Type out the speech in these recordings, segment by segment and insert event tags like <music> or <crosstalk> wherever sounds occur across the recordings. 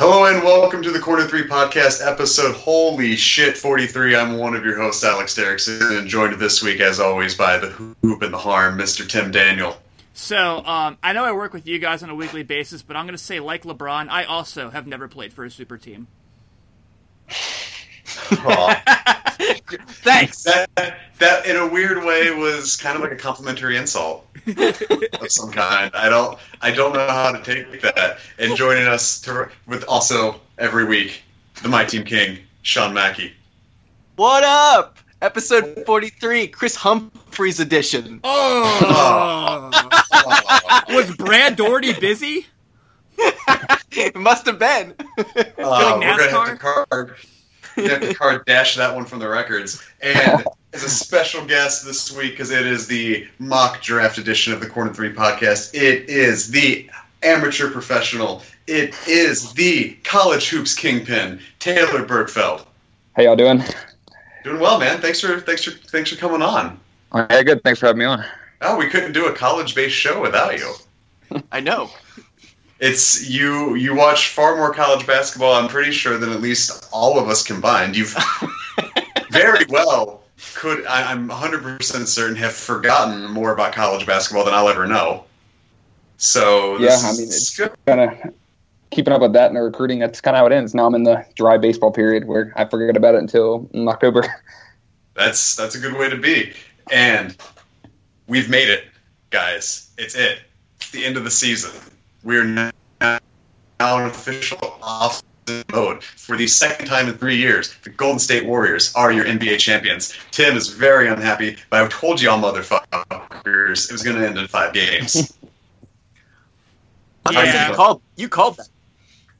Hello and welcome to the Corner 3 podcast episode Holy Shit 43. I'm one of your hosts, Alex Derrickson, and joined this week, as always, by the hoop and the harm, Mr. Tim Daniel. So, um, I know I work with you guys on a weekly basis, but I'm going to say, like LeBron, I also have never played for a super team. <laughs> Thanks. That, that, in a weird way, was kind of like a complimentary insult of some kind. I don't, I don't know how to take that. And joining us to, with also every week, the My Team King, Sean Mackey. What up? Episode 43, Kris Humphries edition. Oh! <laughs> Was Brad Daugherty busy? <laughs> it must have been. Uh, we're gonna have to card, have to card dash that one from the records. And <laughs> as a special guest this week, because it is the mock draft edition of the Corner Three podcast, it is the amateur professional. It is the college hoops kingpin, Taylor Bergfeld. How y'all doing? Doing well, man. Thanks for thanks for thanks for coming on. Oh, yeah, good. Thanks for having me on. Oh, we couldn't do a college-based show without you. <laughs> I know. It's you. You watch far more college basketball. I'm pretty sure than at least all of us combined. You've <laughs> very well could. I, I'm 100 percent certain have forgotten more about college basketball than I'll ever know. So yeah, I mean, it's kind of keeping up with that and the recruiting. That's kind of how it ends. Now I'm in the dry baseball period where I forget about it until October. <laughs> That's that's a good way to be. And we've made it, guys. It's it. It's the end of the season. We're now in official off mode for the second time in three years. The Golden State Warriors are your NBA champions. Tim is very unhappy, but I told y'all motherfuckers it was going to end in five games. <laughs> Yeah. You called, you called that.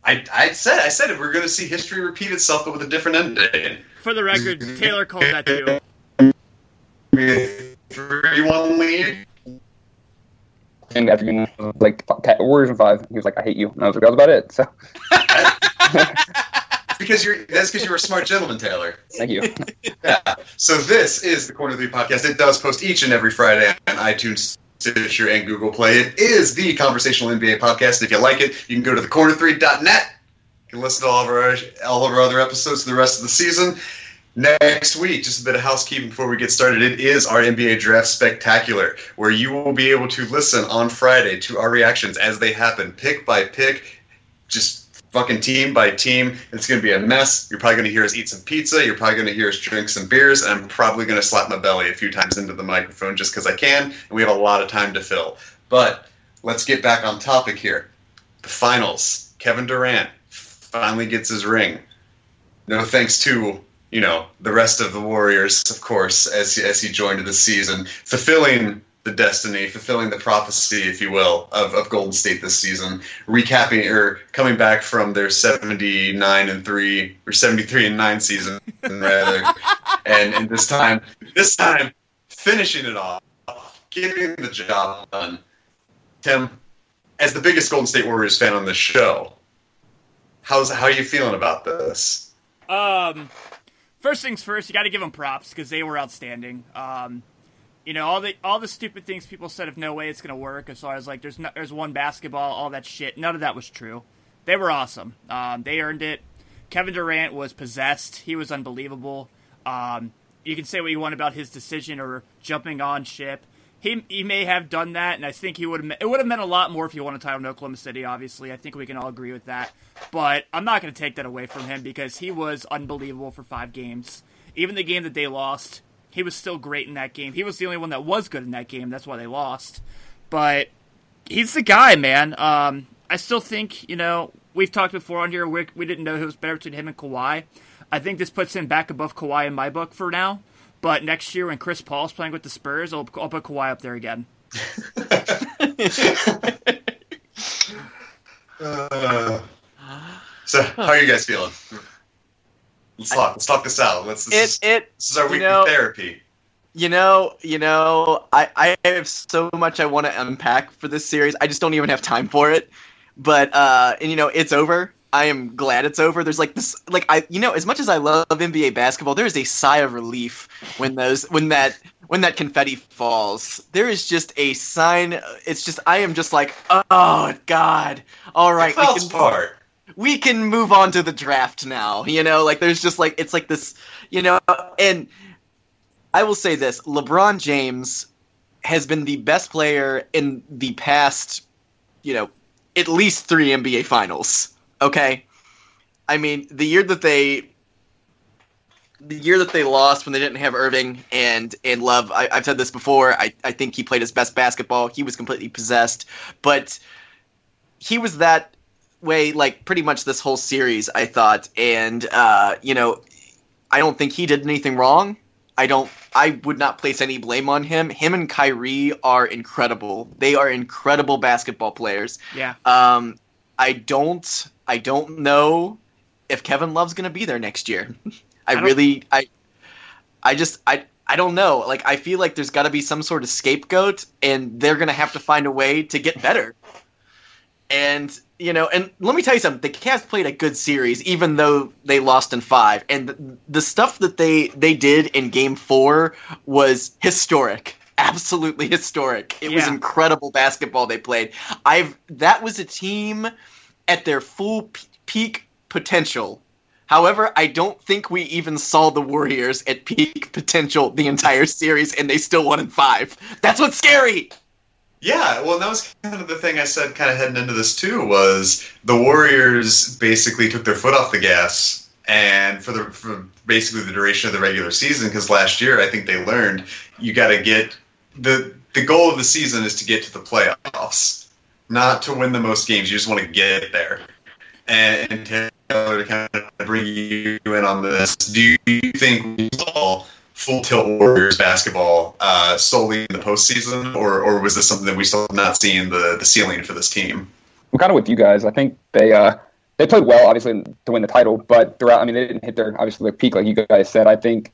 I, I said I said it. We're going to see history repeat itself, but with a different ending. For the record, Taylor called that too. Three-one lead. And after being like Warriors in five, he was like, "I hate you," and I was like, "That was about it." So <laughs> <laughs> <laughs> because you're that's because you're a smart gentleman, Taylor. thank you. <laughs> Yeah. So this is the Corner Three podcast. It does post each and every Friday on iTunes, Stitcher, and Google Play. It is the conversational NBA podcast. If you like it, you can go to thecorner3.net. You can listen to all of our all of our other episodes for the rest of the season. Next week, just a bit of housekeeping before we get started. It is our NBA Draft Spectacular, where you will be able to listen on Friday to our reactions as they happen, pick by pick, just fucking team by team. It's going to be a mess. You're probably going to hear us eat some pizza. You're probably going to hear us drink some beers. And I'm probably going to slap my belly a few times into the microphone just because I can. And we have a lot of time to fill. But let's get back on topic here. The finals. Kevin Durant finally gets his ring. No thanks to you know the rest of the Warriors, of course, as as he joined the season, fulfilling the destiny, fulfilling the prophecy, if you will, of, of Golden State this season, recapping or coming back from their seventy nine and three or seventy three and nine season rather, <laughs> and and this time this time finishing it off, getting the job done. Tim, as the biggest Golden State Warriors fan on the show, how's how are you feeling about this? Um, first things first, you got to give them props because they were outstanding. Um, you know all the all the stupid things people said of no way it's gonna work as far as like there's no, there's one basketball, all that shit. None of that was true. They were awesome. Um, they earned it. Kevin Durant was possessed. He was unbelievable. Um, you can say what you want about his decision or jumping on ship. He, he may have done that, and I think he would. It would have meant a lot more if he won a title in Oklahoma City. Obviously, I think we can all agree with that. But I'm not going to take that away from him because he was unbelievable for five games. Even the game that they lost, he was still great in that game. He was the only one that was good in that game. That's why they lost. But he's the guy, man. Um, I still think you know we've talked before on here. We, we didn't know who was better between him and Kawhi. I think this puts him back above Kawhi in my book for now. But next year when Chris Paul's playing with the Spurs, I'll, I'll put Kawhi up there again. <laughs> Uh, so, how are you guys feeling? Let's talk. Let's talk this out. Let's. This, It is, it this is our weekly know- therapy. you know you know I I have so much I want to unpack for this series. I just don't even have time for it. But uh, and you know it's over. I am glad it's over. There's like this, like I, you know, as much as I love NBA basketball, there is a sigh of relief when those, when that, when that confetti falls. There is just a sign. It's just I am just like, oh God, all right, the we can, part. We can move on to the draft now. You know, like there's just like it's like this, you know, and I will say this: LeBron James has been the best player in the past, you know, at least three NBA Finals. Okay, I mean the year that they. The year that they lost when they didn't have Irving and and Love, I, I've said this before. I, I think he played his best basketball. He was completely possessed, but he was that way like pretty much this whole series i thought and uh, you know i don't think he did anything wrong i don't i would not place any blame on him him and kyrie are incredible they are incredible basketball players Yeah. um, i don't i don't know if kevin love's going to be there next year <laughs> i, I really i i just i I don't know. Like I feel like there's got to be some sort of scapegoat, and they're gonna have to find a way to get better. And you know, and let me tell you something. The Cavs played a good series, even though they lost in five. And the, the stuff that they they did in Game Four was historic, <laughs> absolutely historic. It was incredible basketball they played. I've that was a team at their full p- peak potential. However, I don't think we even saw the Warriors at peak potential the entire series, and they still won in five. That's what's scary. Yeah, well, that was kind of the thing I said, kind of heading into this too, was the Warriors basically took their foot off the gas, and for the for basically the duration of the regular season, because last year I think they learned you got to get the the goal of the season is to get to the playoffs, not to win the most games. You just want to get there. And Taylor, to kind of bring you in on this, do you think we saw full tilt Warriors basketball uh, solely in the postseason, or or was this something that we still have not seen the the ceiling for this team? I'm kind of with you guys. I think they uh, they played well, obviously, to win the title, but throughout, I mean, they didn't hit their obviously their peak, like you guys said. I think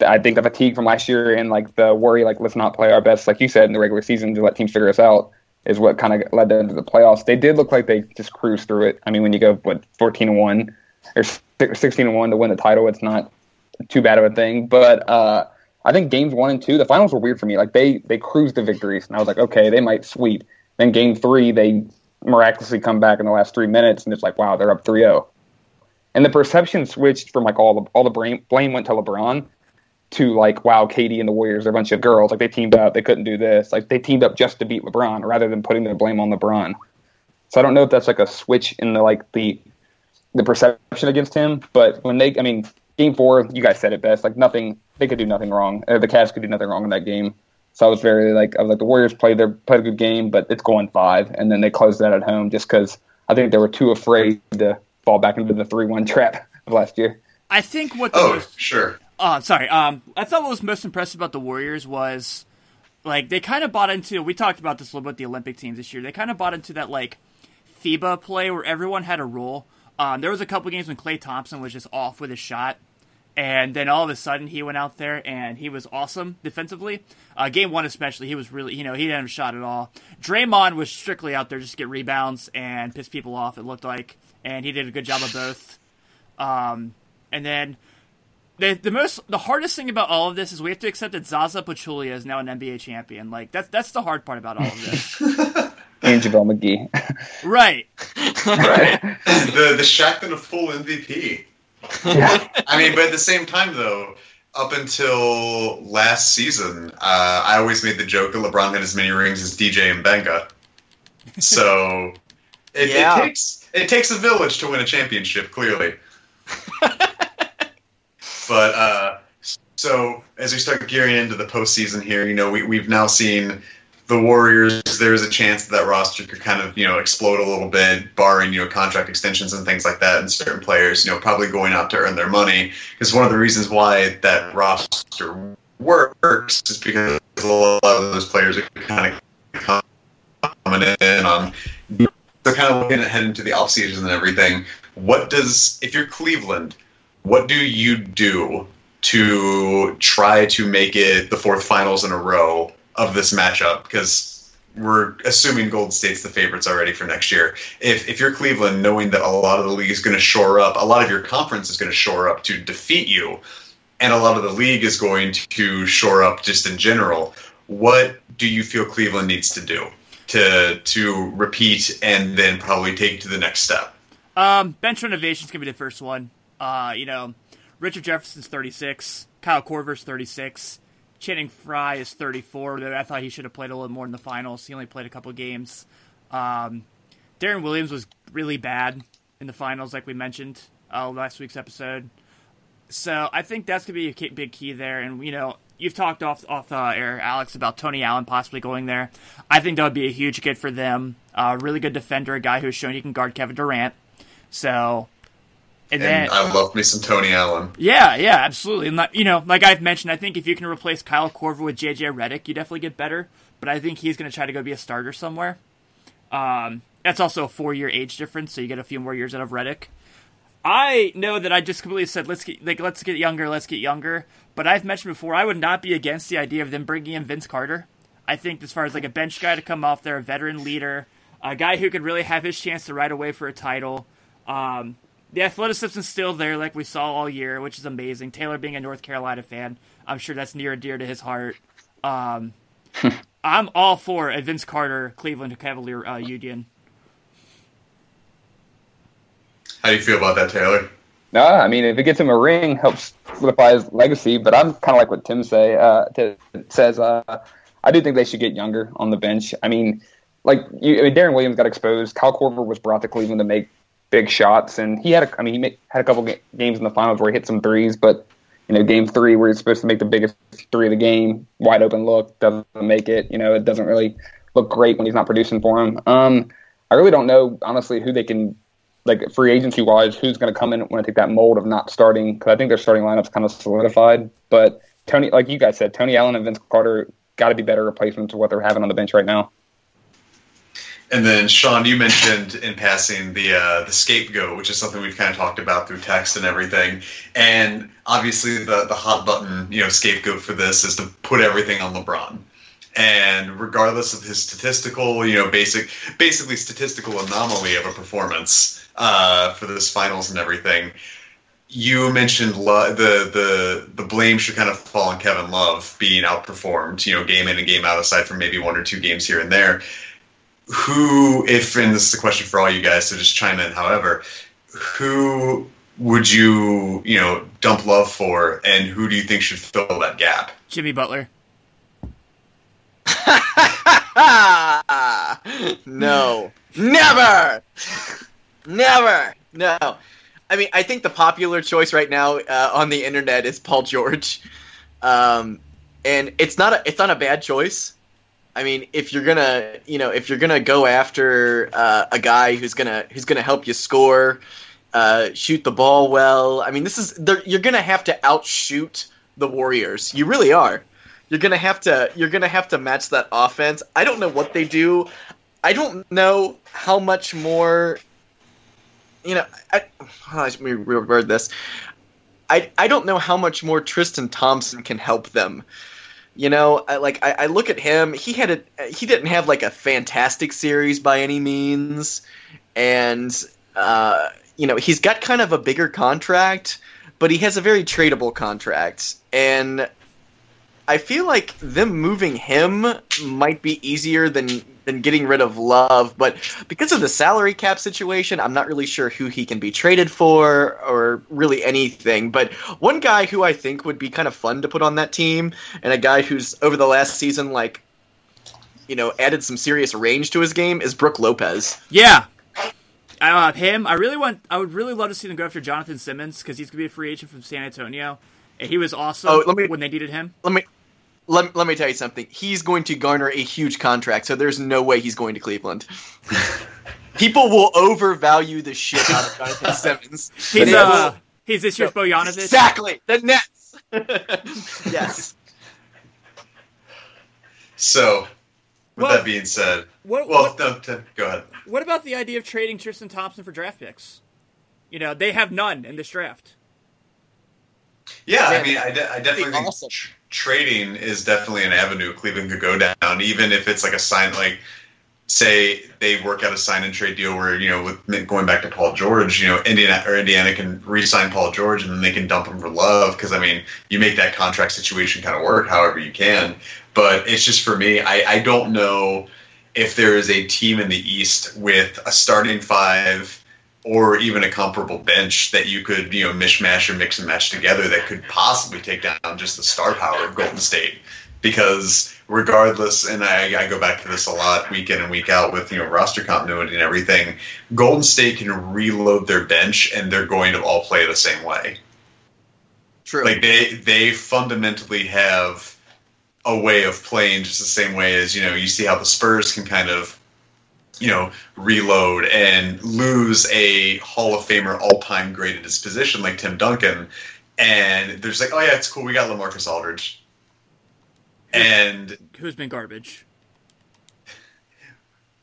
I think the fatigue from last year and like the worry, like let's not play our best, like you said in the regular season to let teams figure us out, is what kind of led them to the playoffs. They did look like they just cruised through it. I mean, when you go what 14 and one or 16 and one to win the title, it's not too bad of a thing. But uh, I think games one and two, the finals were weird for me. Like they they cruised the victories, and I was like, okay, they might sweep. Then game three, they miraculously come back in the last three minutes, and it's like, wow, they're up 3-0. And the perception switched from like all the all the blame, blame went to LeBron to like, wow, Katie and the Warriors are a bunch of girls. Like they teamed up, they couldn't do this. Like they teamed up just to beat LeBron, rather than putting the blame on LeBron. So I don't know if that's like a switch in the like the the perception against him. But when they, I mean, game four, you guys said it best. Like nothing, they could do nothing wrong. Or the Cavs could do nothing wrong in that game. So I was very like, I was like, the Warriors played their played a good game, but it's going five, and then they closed that at home just because I think they were too afraid to fall back into the three one <laughs> trap of last year. I think what the Oh, most, sure. Oh, sorry. Um, I thought what was most impressive about the Warriors was like they kind of bought into. We talked about this a little bit the Olympic teams this year. They kind of bought into that like FIBA play where everyone had a role. Um, there was a couple games when Klay Thompson was just off with his shot, and then all of a sudden he went out there and he was awesome defensively. Uh, game one especially, he was really you know he didn't have a shot at all. Draymond was strictly out there just to get rebounds and piss people off. It looked like, and he did a good job of both. Um, and then the the most the hardest thing about all of this is we have to accept that Zaza Pachulia is now an NBA champion. Like that's that's the hard part about all of this. <laughs> And JaVale McGee. right. <laughs> Right. the the Shaqtin' a Fool MVP. Yeah. <laughs> I mean, but at the same time, though, up until last season, uh, I always made the joke that LeBron had as many rings as DJ Mbenga. So <laughs> it, Yeah. it takes it takes a village to win a championship, clearly. <laughs> but uh, so as we start gearing into the postseason here, you know, we, we've now seen the Warriors. There's a chance that, that roster could kind of you know explode a little bit, barring you know contract extensions and things like that, and certain players you know probably going out to earn their money. Because one of the reasons why that roster works is because a lot of those players are kind of coming in on. They're kind of looking ahead into the offseason and everything. What does if you're Cleveland? What do you do to try to make it the fourth finals in a row of this matchup? Because we're assuming Gold State's the favorites already for next year. If if you're Cleveland, knowing that a lot of the league is going to shore up, a lot of your conference is going to shore up to defeat you, and a lot of the league is going to shore up just in general. What do you feel Cleveland needs to do to to repeat and then probably take to the next step? Um, bench renovation's gonna be the first one. Uh, you know, Richard Jefferson's 36, Kyle Korver's 36, Channing Frye is 34. I thought he should have played a little more in the finals. He only played a couple games. Um, Deron Williams was really bad in the finals, like we mentioned uh, last week's episode. So I think that's gonna be a big key there. And you know, you've talked off off uh, air, Alex, about Tony Allen possibly going there. I think that would be a huge get for them. A uh, really good defender, a guy who's shown he can guard Kevin Durant. So, and, and then I love me some Tony Allen. Yeah, yeah, absolutely. And like, you know, like I've mentioned, I think if you can replace Kyle Korver with JJ Redick, you definitely get better. But I think he's going to try to go be a starter somewhere. Um, that's also a four year age difference, so you get a few more years out of Redick. I know that I just completely said let's get like let's get younger, let's get younger. But I've mentioned before I would not be against the idea of them bringing in Vince Carter. I think as far as like a bench guy to come off there, a veteran leader, a guy who could really have his chance to ride away for a title. Um, the athleticism is still there, like we saw all year, which is amazing. Taylor being a North Carolina fan, I'm sure that's near and dear to his heart. Um, <laughs> I'm all for a Vince Carter Cleveland Cavalier uh, union. How do you feel about that, Taylor? No, I mean, if it gets him a ring, helps solidify his legacy. But I'm kind of like what Tim say uh, t- says. Uh, I do think they should get younger on the bench. I mean, like you, I mean, Deron Williams got exposed. Kyle Korver was brought to Cleveland to make big shots, and he had a, I mean, he made, had a couple ga- games in the finals where he hit some threes, but you know, game three where he's supposed to make the biggest three of the game, wide open look, doesn't make it. You know, it doesn't really look great when he's not producing for him. Um, I really don't know honestly who they can like free agency wise, who's going to come in and want to take that mold of not starting? Because I think their starting lineup's kind of solidified. But Tony, like you guys said, Tony Allen and Vince Carter got to be better replacements to what they're having on the bench right now. And then Sean, you mentioned in passing the uh, the scapegoat, which is something we've kind of talked about through text and everything. And obviously, the the hot button, you know, scapegoat for this is to put everything on LeBron. And regardless of his statistical, you know, basic basically statistical anomaly of a performance, uh, for this finals and everything. You mentioned Lo- the the the blame should kind of fall on Kevin Love being outperformed, you know, game in and game out, aside from maybe one or two games here and there. Who, if and this is a question for all you guys, so just chime in. However, who would you you know dump Love for, and who do you think should fill that gap? Jimmy Butler. <laughs> no, never. Never. No. I mean, I think the popular choice right now uh, on the internet is Paul George, um, and it's not a it's not a bad choice. I mean, if you're gonna you know if you're gonna go after uh, a guy who's gonna who's gonna help you score, uh, shoot the ball well. I mean, this is you're gonna have to outshoot the Warriors. You really are. You're gonna have to you're gonna have to match that offense. I don't know what they do. I don't know how much more you know, I, let me reword this. I I don't know how much more Tristan Thompson can help them. You know, I, like I, I look at him. He had a he didn't have like a fantastic series by any means, and uh, you know he's got kind of a bigger contract, but he has a very tradable contract, and I feel like them moving him might be easier than than getting rid of Love, but because of the salary cap situation, I'm not really sure who he can be traded for or really anything. But one guy who I think would be kind of fun to put on that team, and a guy who's over the last season like you know added some serious range to his game is Brook Lopez. Yeah. Uh, him, I really want. I would really love to see them go after Jonathan Simmons because he's gonna be a free agent from San Antonio. And he was awesome oh, me, when they needed him. Let me let, let me tell you something. He's going to garner a huge contract, so there's no way he's going to Cleveland. <laughs> People will overvalue the shit out of Jonathan <laughs> Simmons. He's uh, will, he's this year's no, Bogdanovic. Exactly, the Nets. <laughs> yes. So, with well, that being said, what, well, what, no, t- go ahead. What about the idea of trading Tristan Thompson for draft picks? You know, they have none in this draft. Yeah, I mean, I, de- I definitely think awesome trading is definitely an avenue Cleveland could go down, even if it's like a sign, like say they work out a sign and trade deal where you know with going back to Paul George, you know Indiana or Indiana can re-sign Paul George and then they can dump him for Love because I mean you make that contract situation kind of work however you can. But it's just for me, I, I don't know if there is a team in the East with a starting five or even a comparable bench that you could you know mishmash or mix and match together that could possibly take down just the star power of Golden State. Because regardless, and I, I go back to this a lot week in and week out with you know roster continuity and everything, Golden State can reload their bench and they're going to all play the same way. True. Like they they fundamentally have a way of playing just the same way as you know you see how the Spurs can kind of you know reload and lose a Hall of Famer all time great at his position like Tim Duncan, and there's like oh yeah it's cool we got Lamarcus Aldridge, and Who's been garbage?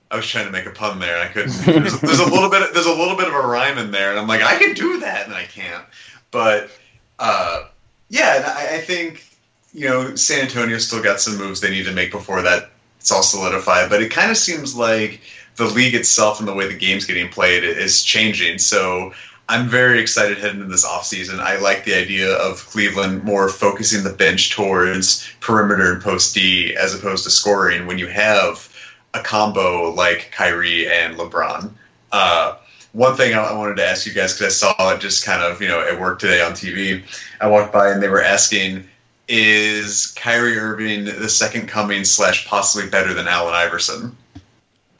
I was trying to make a pun there and I couldn't. There's, there's a little bit there's a little bit of a rhyme in there and I'm like I can do that and I can't, but uh, yeah I, I think you know, San Antonio still got some moves they need to make before that it's all solidified. But it kind of seems like the league itself and the way the game's getting played is changing. So I'm very excited heading into this offseason. I like the idea of Cleveland more focusing the bench towards perimeter and post D as opposed to scoring when you have a combo like Kyrie and LeBron. Uh, one thing I wanted to ask you guys because I saw it just kind of you know at work today on TV. I walked by and they were asking is Kyrie Irving the second coming slash possibly better than Allen Iverson?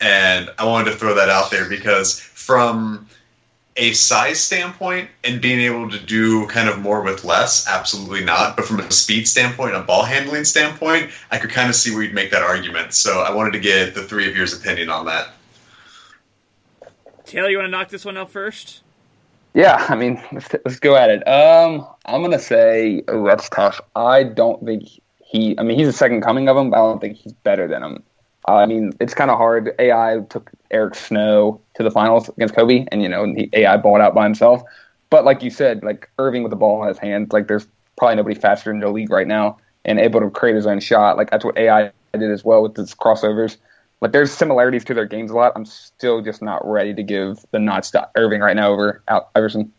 And I wanted to throw that out there because from a size standpoint and being able to do kind of more with less, absolutely not. But from a speed standpoint, a ball handling standpoint, I could kind of see where you'd make that argument. So I wanted to get the three of yours opinion on that. Taylor, you want to knock this one out first? Yeah, I mean, let's, let's go at it. Um, I'm gonna say oh, that's tough. I don't think he. I mean, he's a second coming of him, but I don't think he's better than him. Uh, I mean, it's kind of hard. AI took Eric Snow to the finals against Kobe, and you know, the AI balled out by himself. But like you said, like Irving with the ball in his hands, like there's probably nobody faster in the league right now, and able to create his own shot. Like that's what AI did as well with his crossovers. Like there's similarities to their games a lot. I'm still just not ready to give the nods to Irving right now over Iverson.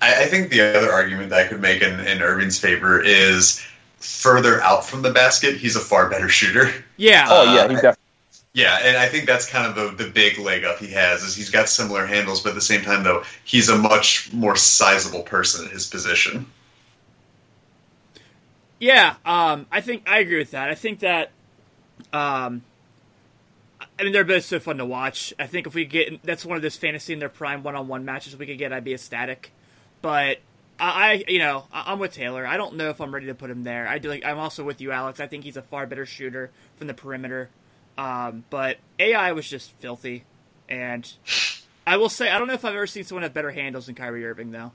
I, I think the other argument that I could make in, in Irving's favor is further out from the basket, he's a far better shooter. Yeah. Oh yeah, he's definitely. Yeah, and I think that's kind of the, the big leg up he has is he's got similar handles, but at the same time though, he's a much more sizable person in his position. Yeah, um, I think I agree with that. I think that um, I mean, they're both so fun to watch. I think if we get that's one of those fantasy in their prime one-on-one matches we could get, I'd be ecstatic. But I, you know, I'm with Taylor. I don't know if I'm ready to put him there. I do. Like, I'm also with you, Alex. I think he's a far better shooter from the perimeter. Um, but AI was just filthy, and I will say I don't know if I've ever seen someone have better handles than Kyrie Irving, though.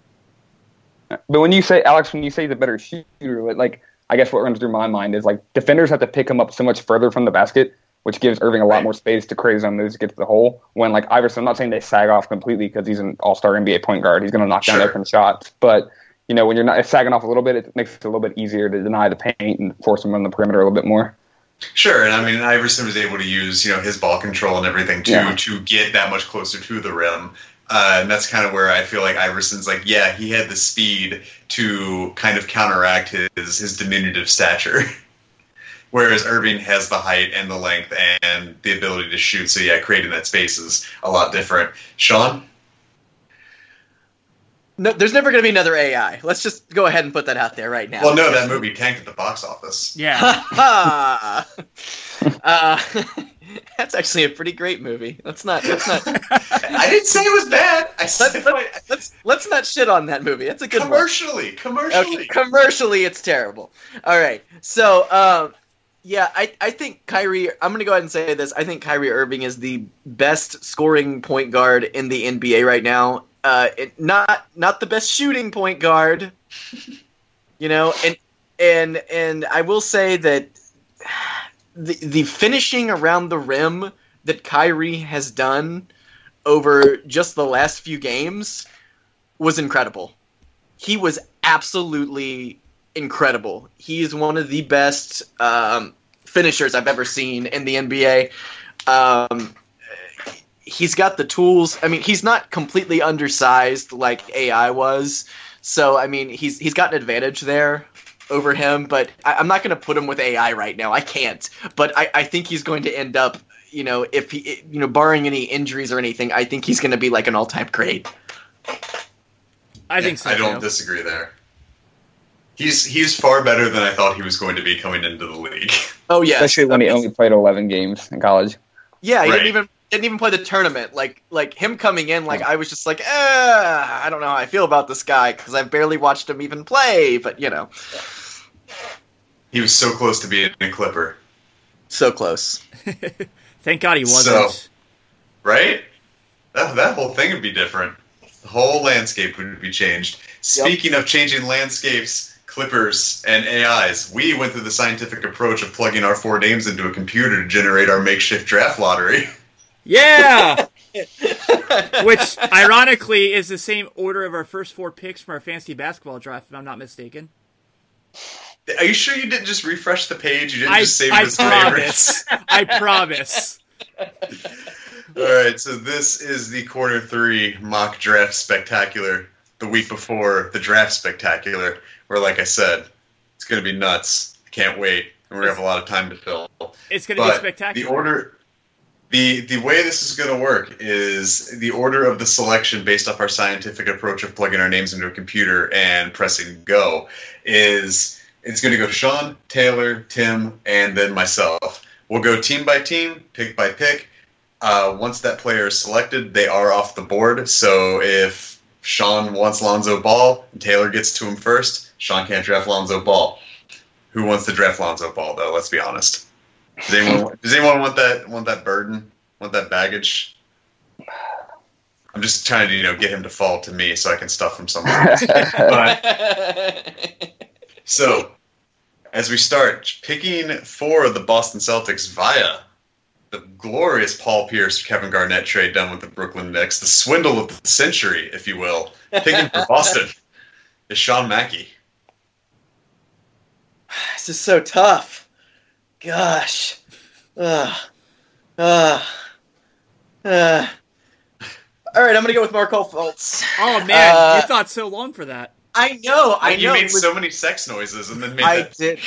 But when you say Alex, when you say the better shooter, like I guess what runs through my mind is like defenders have to pick him up so much further from the basket which gives Irving a lot more space to create his own moves to get to the hole. When like Iverson, I'm not saying they sag off completely because he's an All-Star NBA point guard. He's going to knock down open shots, but you know when you're not sagging off a little bit, it makes it a little bit easier to deny the paint and force him on the perimeter a little bit more. Sure, and I mean Iverson was able to use you know his ball control and everything too yeah. to get that much closer to the rim. Uh, and that's kind of where I feel like Iverson's like, yeah, he had the speed to kind of counteract his his diminutive stature. <laughs> Whereas Irving has the height and the length and the ability to shoot. So yeah, creating that space is a lot different. Sean? No, there's never going to be another AI. Let's just go ahead and put that out there right now. Well, no, that movie tanked at the box office. Yeah. <laughs> uh, <laughs> that's actually a pretty great movie. Let's not. Let's not. <laughs> I didn't say it was bad. I said let's, let's, let's not shit on that movie. That's a good commercially. One. Commercially, okay, commercially, it's terrible. All right. So, um, yeah, I, I think Kyrie. I'm gonna go ahead and say this. I think Kyrie Irving is the best scoring point guard in the NBA right now. Uh, it, not not the best shooting point guard, <laughs> you know. And and and I will say that the the finishing around the rim that Kyrie has done over just the last few games was incredible. He was absolutely incredible. He is one of the best um, finishers I've ever seen in the NBA. Um, he's got the tools. I mean, he's not completely undersized like AI was. So I mean, he's he's got an advantage there over him. But I, am not going to put him with AI right now. I can't. But I, I think he's going to end up you know, if he, you know, barring any injuries or anything, I think he's going to be like an all-time great. I think so. I don't too. disagree there. He's he's far better than I thought he was going to be coming into the league. <laughs> Oh yeah, Especially when he only played 11 games in college. Yeah, he Right. didn't even didn't even play the tournament. Like like him coming in, like I was just like, eh, I don't know how I feel about this guy because I've barely watched him even play. But you know, He was so close to being a Clipper, so close. <laughs> Thank God he wasn't. So- right? That that whole thing would be different. The whole landscape would be changed. Speaking of changing landscapes, Clippers and AIs, we went through the scientific approach of plugging our four names into a computer to generate our makeshift draft lottery. Yeah! <laughs> Which, ironically, is the same order of our first four picks from our fantasy basketball draft, if I'm not mistaken. Are you sure you didn't just refresh the page? You didn't I, just save I it as favorites? promise. I promise. <laughs> <laughs> All right, so this is the Corner Three mock draft spectacular. The week before the draft spectacular, where, like I said, it's going to be nuts. I Can't wait, and we're going to have a lot of time to fill. It's going to be spectacular. the order, the the way this is going to work is the order of the selection based off our scientific approach of plugging our names into a computer and pressing go is it's going to go Sean, Taylor, Tim, and then myself. We'll go team by team, pick by pick. Uh, once that player is selected, they are off the board. So if Sean wants Lonzo Ball and Taylor gets to him first, Sean can't draft Lonzo Ball. Who wants to draft Lonzo Ball though? Let's be honest. Does anyone does anyone want that want that burden? Want that baggage? I'm just trying to you know get him to fall to me so I can stuff him somewhere. <laughs> But <laughs> so as we start picking for the Boston Celtics via the glorious Paul Pierce Kevin Garnett trade done with the Brooklyn Knicks, the swindle of the century, if you will, picking for <laughs> Boston is Sean Mackey. <sighs> this is so tough. Gosh. Ugh. Ugh. Ugh. All right, I'm gonna go with Markelle Fultz. oh, man. Uh, you thought so long for that. I know, I you know. made was- so many sex noises and then made I that did.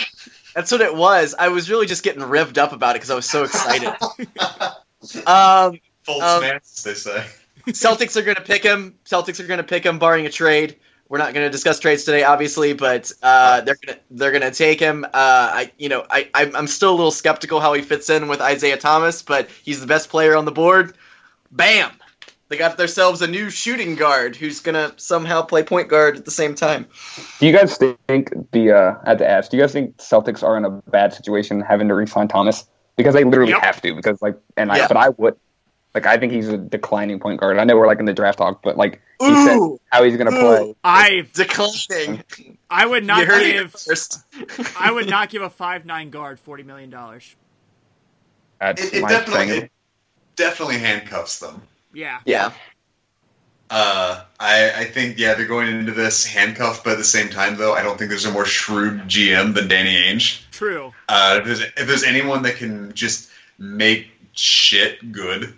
That's what it was. I was really just getting revved up about it because I was so excited. <laughs> um, false Um, mance, they say. Celtics are going to pick him. Celtics are going to pick him, barring a trade. We're not going to discuss trades today, obviously, but uh, they're going to they're going to take him. Uh, I you know I I'm I'm still a little skeptical how he fits in with Isaiah Thomas, but he's the best player on the board. Bam! They got themselves a new shooting guard who's going to somehow play point guard at the same time. Do you guys think the uh, I had to ask? Do you guys think Celtics are in a bad situation having to re-sign Thomas because they literally Yep. have to? Because like, and I but I would like I think he's a declining point guard. I know we're like in the draft talk, but like he said how he's gonna play. Ooh. I declining. I would not you heard give first. I would not give a five nine guard forty million dollars. That's It, it definitely it definitely handcuffs them. Yeah. Yeah. Uh, I, I think yeah they're going into this handcuffed, but at the same time though I don't think there's a more shrewd GM than Danny Ainge. True. Uh, if there's if there's anyone that can just make shit good,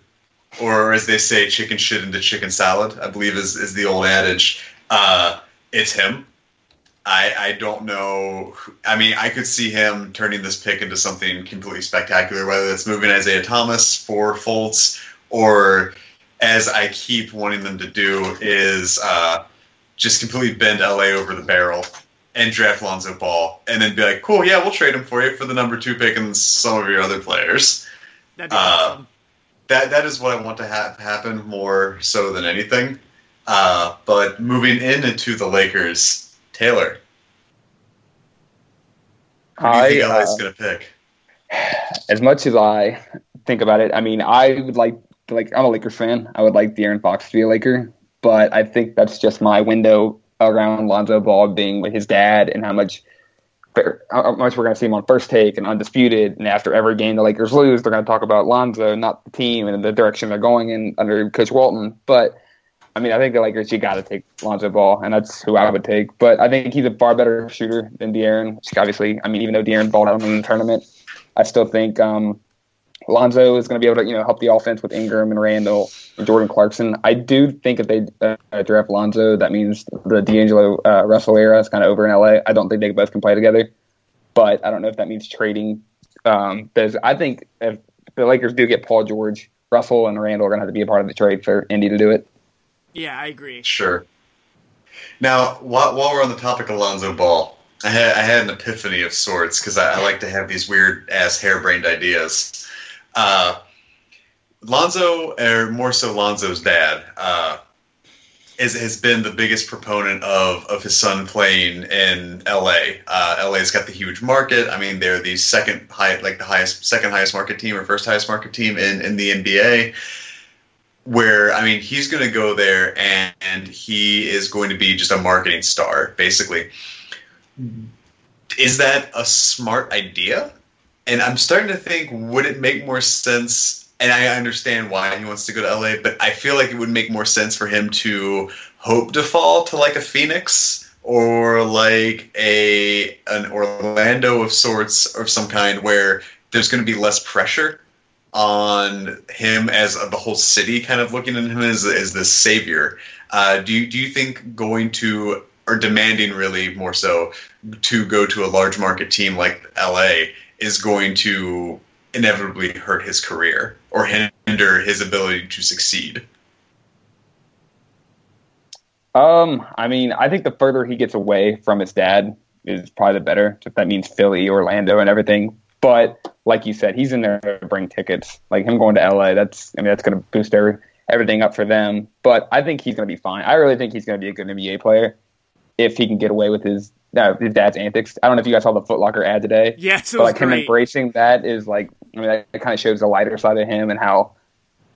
or as they say, chicken shit into chicken salad, I believe is is the old adage. Uh, it's him. I I don't know. I mean, I could see him turning this pick into something completely spectacular, whether it's moving Isaiah Thomas for Fultz, or as I keep wanting them to do, is uh, just completely bend LA over the barrel and draft Lonzo Ball, and then be like, "Cool, yeah, we'll trade him for you for the number two pick and some of your other players." That'd be Uh, awesome. That that is what I want to have happen more so than anything. Uh, but moving in into the Lakers, Taylor, who do you think I, LA is uh, going to pick? as much as I think about it, I mean, I would like like I'm a Lakers fan. I would like De'Aaron Fox to be a Laker, but I think that's just my window around Lonzo Ball being with his dad and how much how much we're going to see him on first take and undisputed. And after every game the Lakers lose, they're going to talk about Lonzo, not the team and the direction they're going in under Coach Walton. But I mean, I think the Lakers you got to take Lonzo Ball, and that's who I would take. But I think he's a far better shooter than De'Aaron. Which obviously, I mean, even though De'Aaron balled out in the tournament, I still think um, Lonzo is going to be able to, you know, help the offense with Ingram and Randle and Jordan Clarkson. I do think if they uh, draft Lonzo, that means the D'Angelo uh, Russell era is kind of over in LA. I don't think they both can play together, but I don't know if that means trading. Um, I think if the Lakers do get Paul George, Russell and Randle are going to have to be a part of the trade for Indy to do it. Yeah, I agree. Sure. Now, while, while we're on the topic of Lonzo Ball, I had I had an epiphany of sorts because I, I, like to have these weird ass harebrained ideas. Uh, Lonzo, or more so Lonzo's dad, uh, is, has been the biggest proponent of, of his son playing in LA. Uh, LA's got the huge market. I mean, they're the second high, like the highest, second highest market team or first highest market team in, in the NBA. Where I mean, he's going to go there and, and he is going to be just a marketing star, basically. Is that a smart idea? And I'm starting to think, would it make more sense and I understand why he wants to go to LA, but I feel like it would make more sense for him to hope to fall to like a Phoenix or like a an Orlando of sorts of some kind where there's going to be less pressure on him as the whole city kind of looking at him as as the savior. Uh, do you do you think going to or demanding really more so to go to a large market team like LA is going to inevitably hurt his career or hinder his ability to succeed? Um, I mean, I think the further he gets away from his dad is probably the better. If that means Philly, Orlando, and everything. But like you said, he's in there to bring tickets. Like him going to LA, that's I mean that's going to boost every, everything up for them. But I think he's going to be fine. I really think he's going to be a good NBA player if he can get away with his uh, his dad's antics. I don't know if you guys saw the Footlocker ad today. Yes, but like great. him embracing that is like I mean that, kind of shows the lighter side of him and how.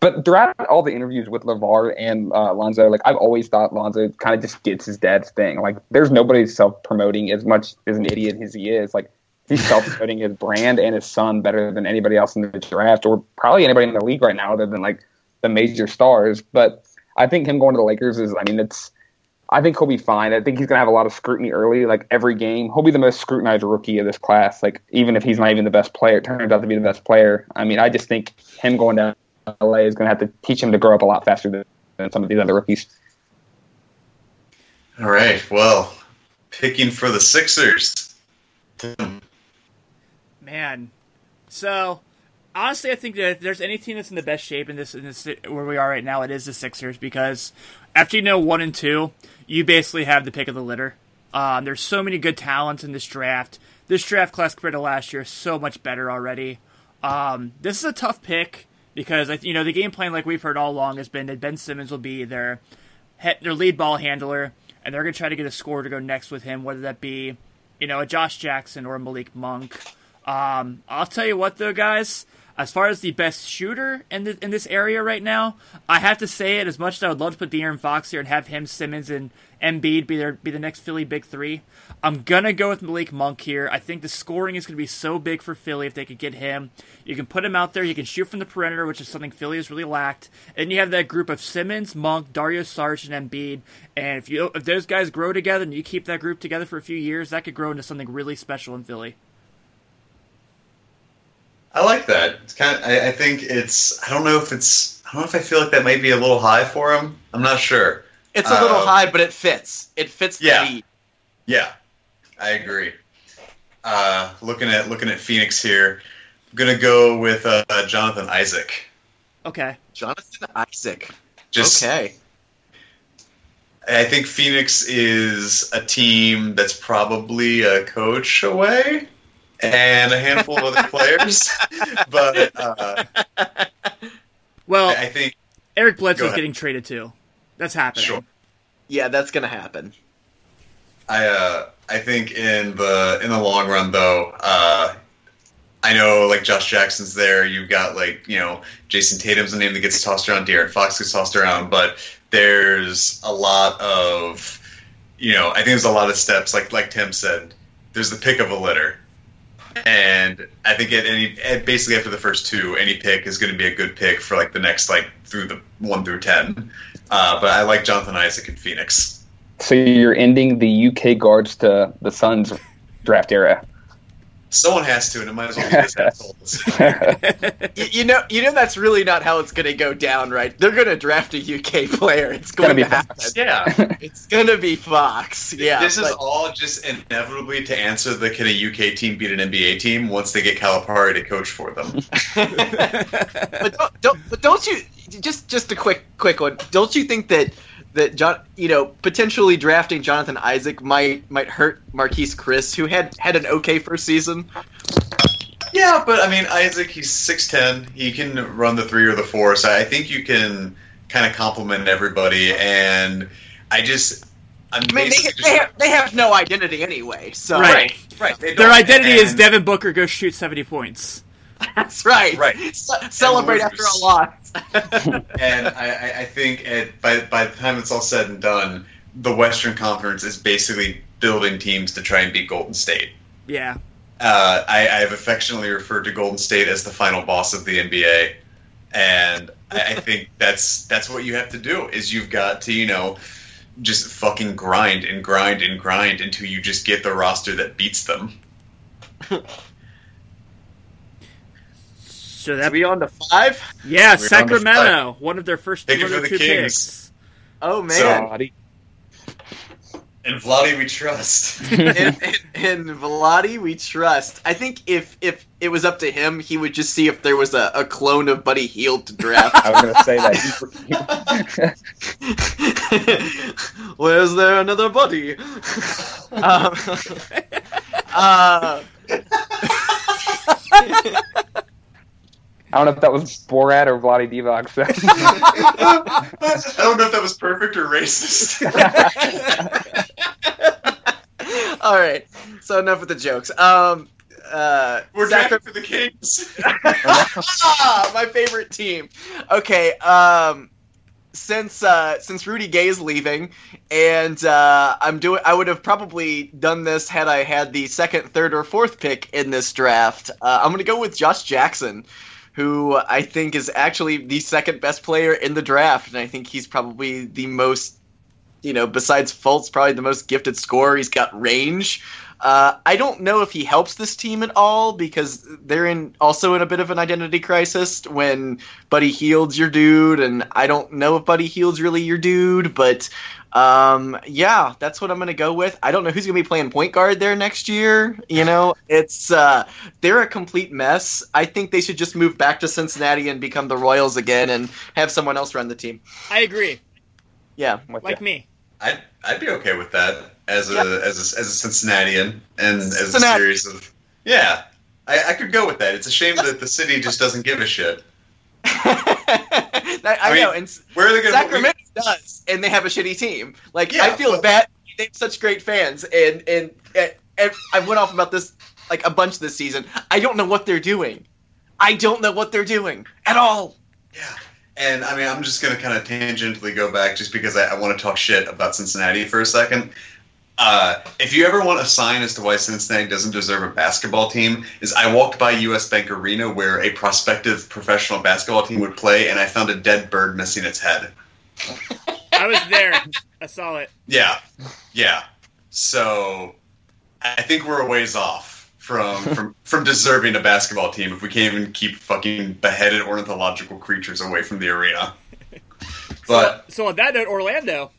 But throughout all the interviews with LeVar and uh, Lonzo, like I've always thought Lonzo kind of just gets his dad's thing. Like there's nobody self promoting as much as an idiot as he is. Like he's self promoting his brand and his son better than anybody else in the draft or probably anybody in the league right now other than like the major stars. But I think him going to the Lakers is I mean it's I think he'll be fine. I think he's going to have a lot of scrutiny early, like every game. He'll be the most scrutinized rookie of this class. Like even if he's not even the best player, it turns out to be the best player. I mean, I just think him going to LA is going to have to teach him to grow up a lot faster than, than some of these other rookies. All right. Well, picking for the Sixers. Man, so honestly, I think that if there's any team that's in the best shape in this, in this where we are right now, it is the Sixers because after you know one and two, you basically have the pick of the litter. Um, there's so many good talents in this draft. This draft class compared to last year is so much better already. Um, this is a tough pick because you know the game plan, like we've heard all along, has been that Ben Simmons will be their their lead ball handler, and they're going to try to get a score to go next with him, whether that be you know a Josh Jackson or a Malik Monk. Um, I'll tell you what, though, guys as far as the best shooter in the, in this area right now, I have to say it. As much as I would love to put De'Aaron Fox here and have him, Simmons, and Embiid be their be the next Philly big three, I'm gonna go with Malik Monk here. I think the scoring is gonna be so big for Philly if they could get him. You can put him out there. You can shoot from the perimeter, which is something Philly has really lacked. And you have that group of Simmons, Monk, Dario Saric, and Embiid. And if you if those guys grow together and you keep that group together for a few years, that could grow into something really special in Philly. I like that. It's kind of. I, I, think it's. I don't know if it's. I don't know if I feel like that might be a little high for him. I'm not sure. It's a little uh, high, but it fits. It fits yeah, the Yeah, I agree. Uh, looking at looking at Phoenix here, I'm gonna go with uh, Jonathan Isaac. Okay. Jonathan Isaac. Just okay. I think Phoenix is a team that's probably a coach away and a handful of other players. <laughs> But uh, well, I think Eric Bledsoe's getting traded too. That's happening. Sure. Yeah, that's gonna happen. I uh, I think in the in the long run though, uh, I know like Josh Jackson's there. You've got like you know Jayson Tatum's the name that gets tossed around. De'Aaron Fox gets tossed around, but there's a lot of you know I think there's a lot of steps like like Tim said. There's the pick of a litter and I think at any at basically after the first two, any pick is going to be a good pick for like the next like through the one through ten. Uh, but I like Jonathan Isaac in Phoenix. So you're ending the UK guards to the Suns draft era. Someone has to, and it might as well be this asshole. <laughs> You, you know, you know that's really not how it's gonna go down, right? They're gonna draft a UK player. It's going Gonna to be happen. yeah. <laughs> It's gonna be Fox. Yeah. this is but- all just inevitably to answer the can a UK team beat an NBA team once they get Calipari to coach for them. <laughs> but don't, don't but don't you just just a quick quick one don't you think that that John you know potentially drafting Jonathan Isaac might might hurt Marquese Chriss who had had an okay first season yeah, but I mean Isaac, he's six ten. He can run the three or the four, so I think you can kind of compliment everybody. And I just, I'm I mean they, just- they, have, they have no identity anyway so Right. right. they Their don't. identity is And- Devin Booker goes shoot 70 points. <laughs> that's right Right. Ce- celebrate after a loss <laughs> and I, I- I think at, by by the time it's all said and done, the Western Conference is basically building teams to try and beat Golden State. Yeah. Uh, I, I have affectionately referred to Golden State as the final boss of the NBA, and I, I <laughs> think that's that's what you have to do. Is you've got to you know just fucking grind and grind and grind until you just get the roster that beats them. So Are that we on to five? yeah, We're on the Sacramento, one of their first Pick one of the two Kings. picks. Oh man So- And Vlade, we trust. in, in, in Vlade we trust. I think if if it was up to him, he would just see if there was a, a clone of Buddy Hield to draft. <laughs> I was gonna say that. <laughs> <laughs> Where's there another Buddy? um, uh, I don't know if that was Borat or Vlade Divac. So. <laughs> I don't know if that was perfect or racist. <laughs> all right. So enough with the jokes. Um, uh, We're Sacra- drafting for the Kings. ah, <laughs> my favorite team. Okay, um, since uh, since Rudy Gay's leaving, and uh, I'm doing, I would have probably done this had I had the second, third, or fourth pick in this draft. Uh, I'm gonna go with Josh Jackson, who I think is actually the second best player in the draft, and I think he's probably the most. You know, besides Fultz, probably the most gifted scorer. He's got range. Uh, I don't know if he helps this team at all because they're in also in a bit of an identity crisis when Buddy Hield's your dude, and I don't know if Buddy Hield's really your dude, but um, yeah, that's what I'm gonna go with. I don't know who's gonna be playing point guard there next year. You know, it's uh, they're a complete mess. I think they should just move back to Cincinnati and become the Royals again, and have someone else run the team. I agree. Yeah, Like the- me. I'd I'd be okay with that as a Yeah. as a, as a Cincinnatian and as a series of yeah. I, I could go with that. It's a shame that the city just doesn't give a shit. <laughs> <laughs> I, I, mean, know, and Where are they going Sacramento does, and they have a shitty team. Like Yeah, I feel bad. They have such great fans, and, and and and I went off about this like a bunch this season. I don't know what they're doing. I don't know what they're doing at all. Yeah. And I mean, I'm just going to kind of tangentially go back just because I, I want to talk shit about Cincinnati for a second. Uh, if you ever want a sign as to why Cincinnati doesn't deserve a basketball team, is I walked by U.S. Bank Arena where a prospective professional basketball team would play, and I found a dead bird missing its head. I was there. I saw it. Yeah, yeah. So I think we're a ways off from from from deserving a basketball team if we can't even keep fucking beheaded ornithological creatures away from the arena. But So on that note, Orlando.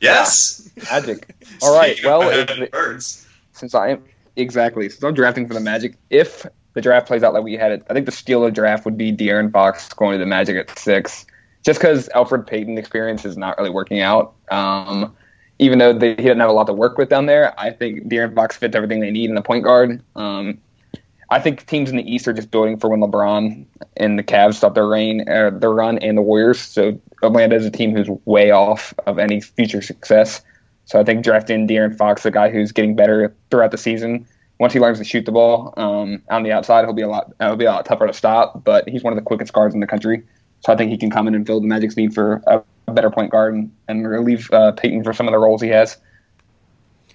Yes, <laughs> Magic. All right. <laughs> Well, if, birds. since I am exactly since I'm drafting for the Magic, if the draft plays out like we had it, I think the steal of draft would be De'Aaron Fox going to the Magic at six, just because Elfrid Payton experience is not really working out. Um, even though they, he didn't have a lot to work with down there, I think De'Aaron Fox fits everything they need in the point guard. Um, I think teams in the East are just building for when LeBron and the Cavs stop their reign, uh, their run, and the Warriors. So Atlanta is a team who's way off of any future success. So I think drafting De'Aaron Fox, a guy who's getting better throughout the season, once he learns to shoot the ball um, on the outside, he'll be a lot it'll be a lot tougher to stop. But he's one of the quickest guards in the country, so I think he can come in and fill the Magic's need for a, a better point guard and, and relieve uh, Payton for some of the roles he has.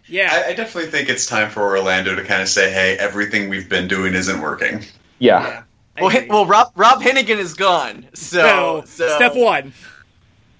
Yeah. I, I definitely think it's time for Orlando to kind of say, "Hey, everything we've been doing isn't working." Yeah, yeah. Well, agree. well, Rob Rob Hennigan is gone. So, so, so step one.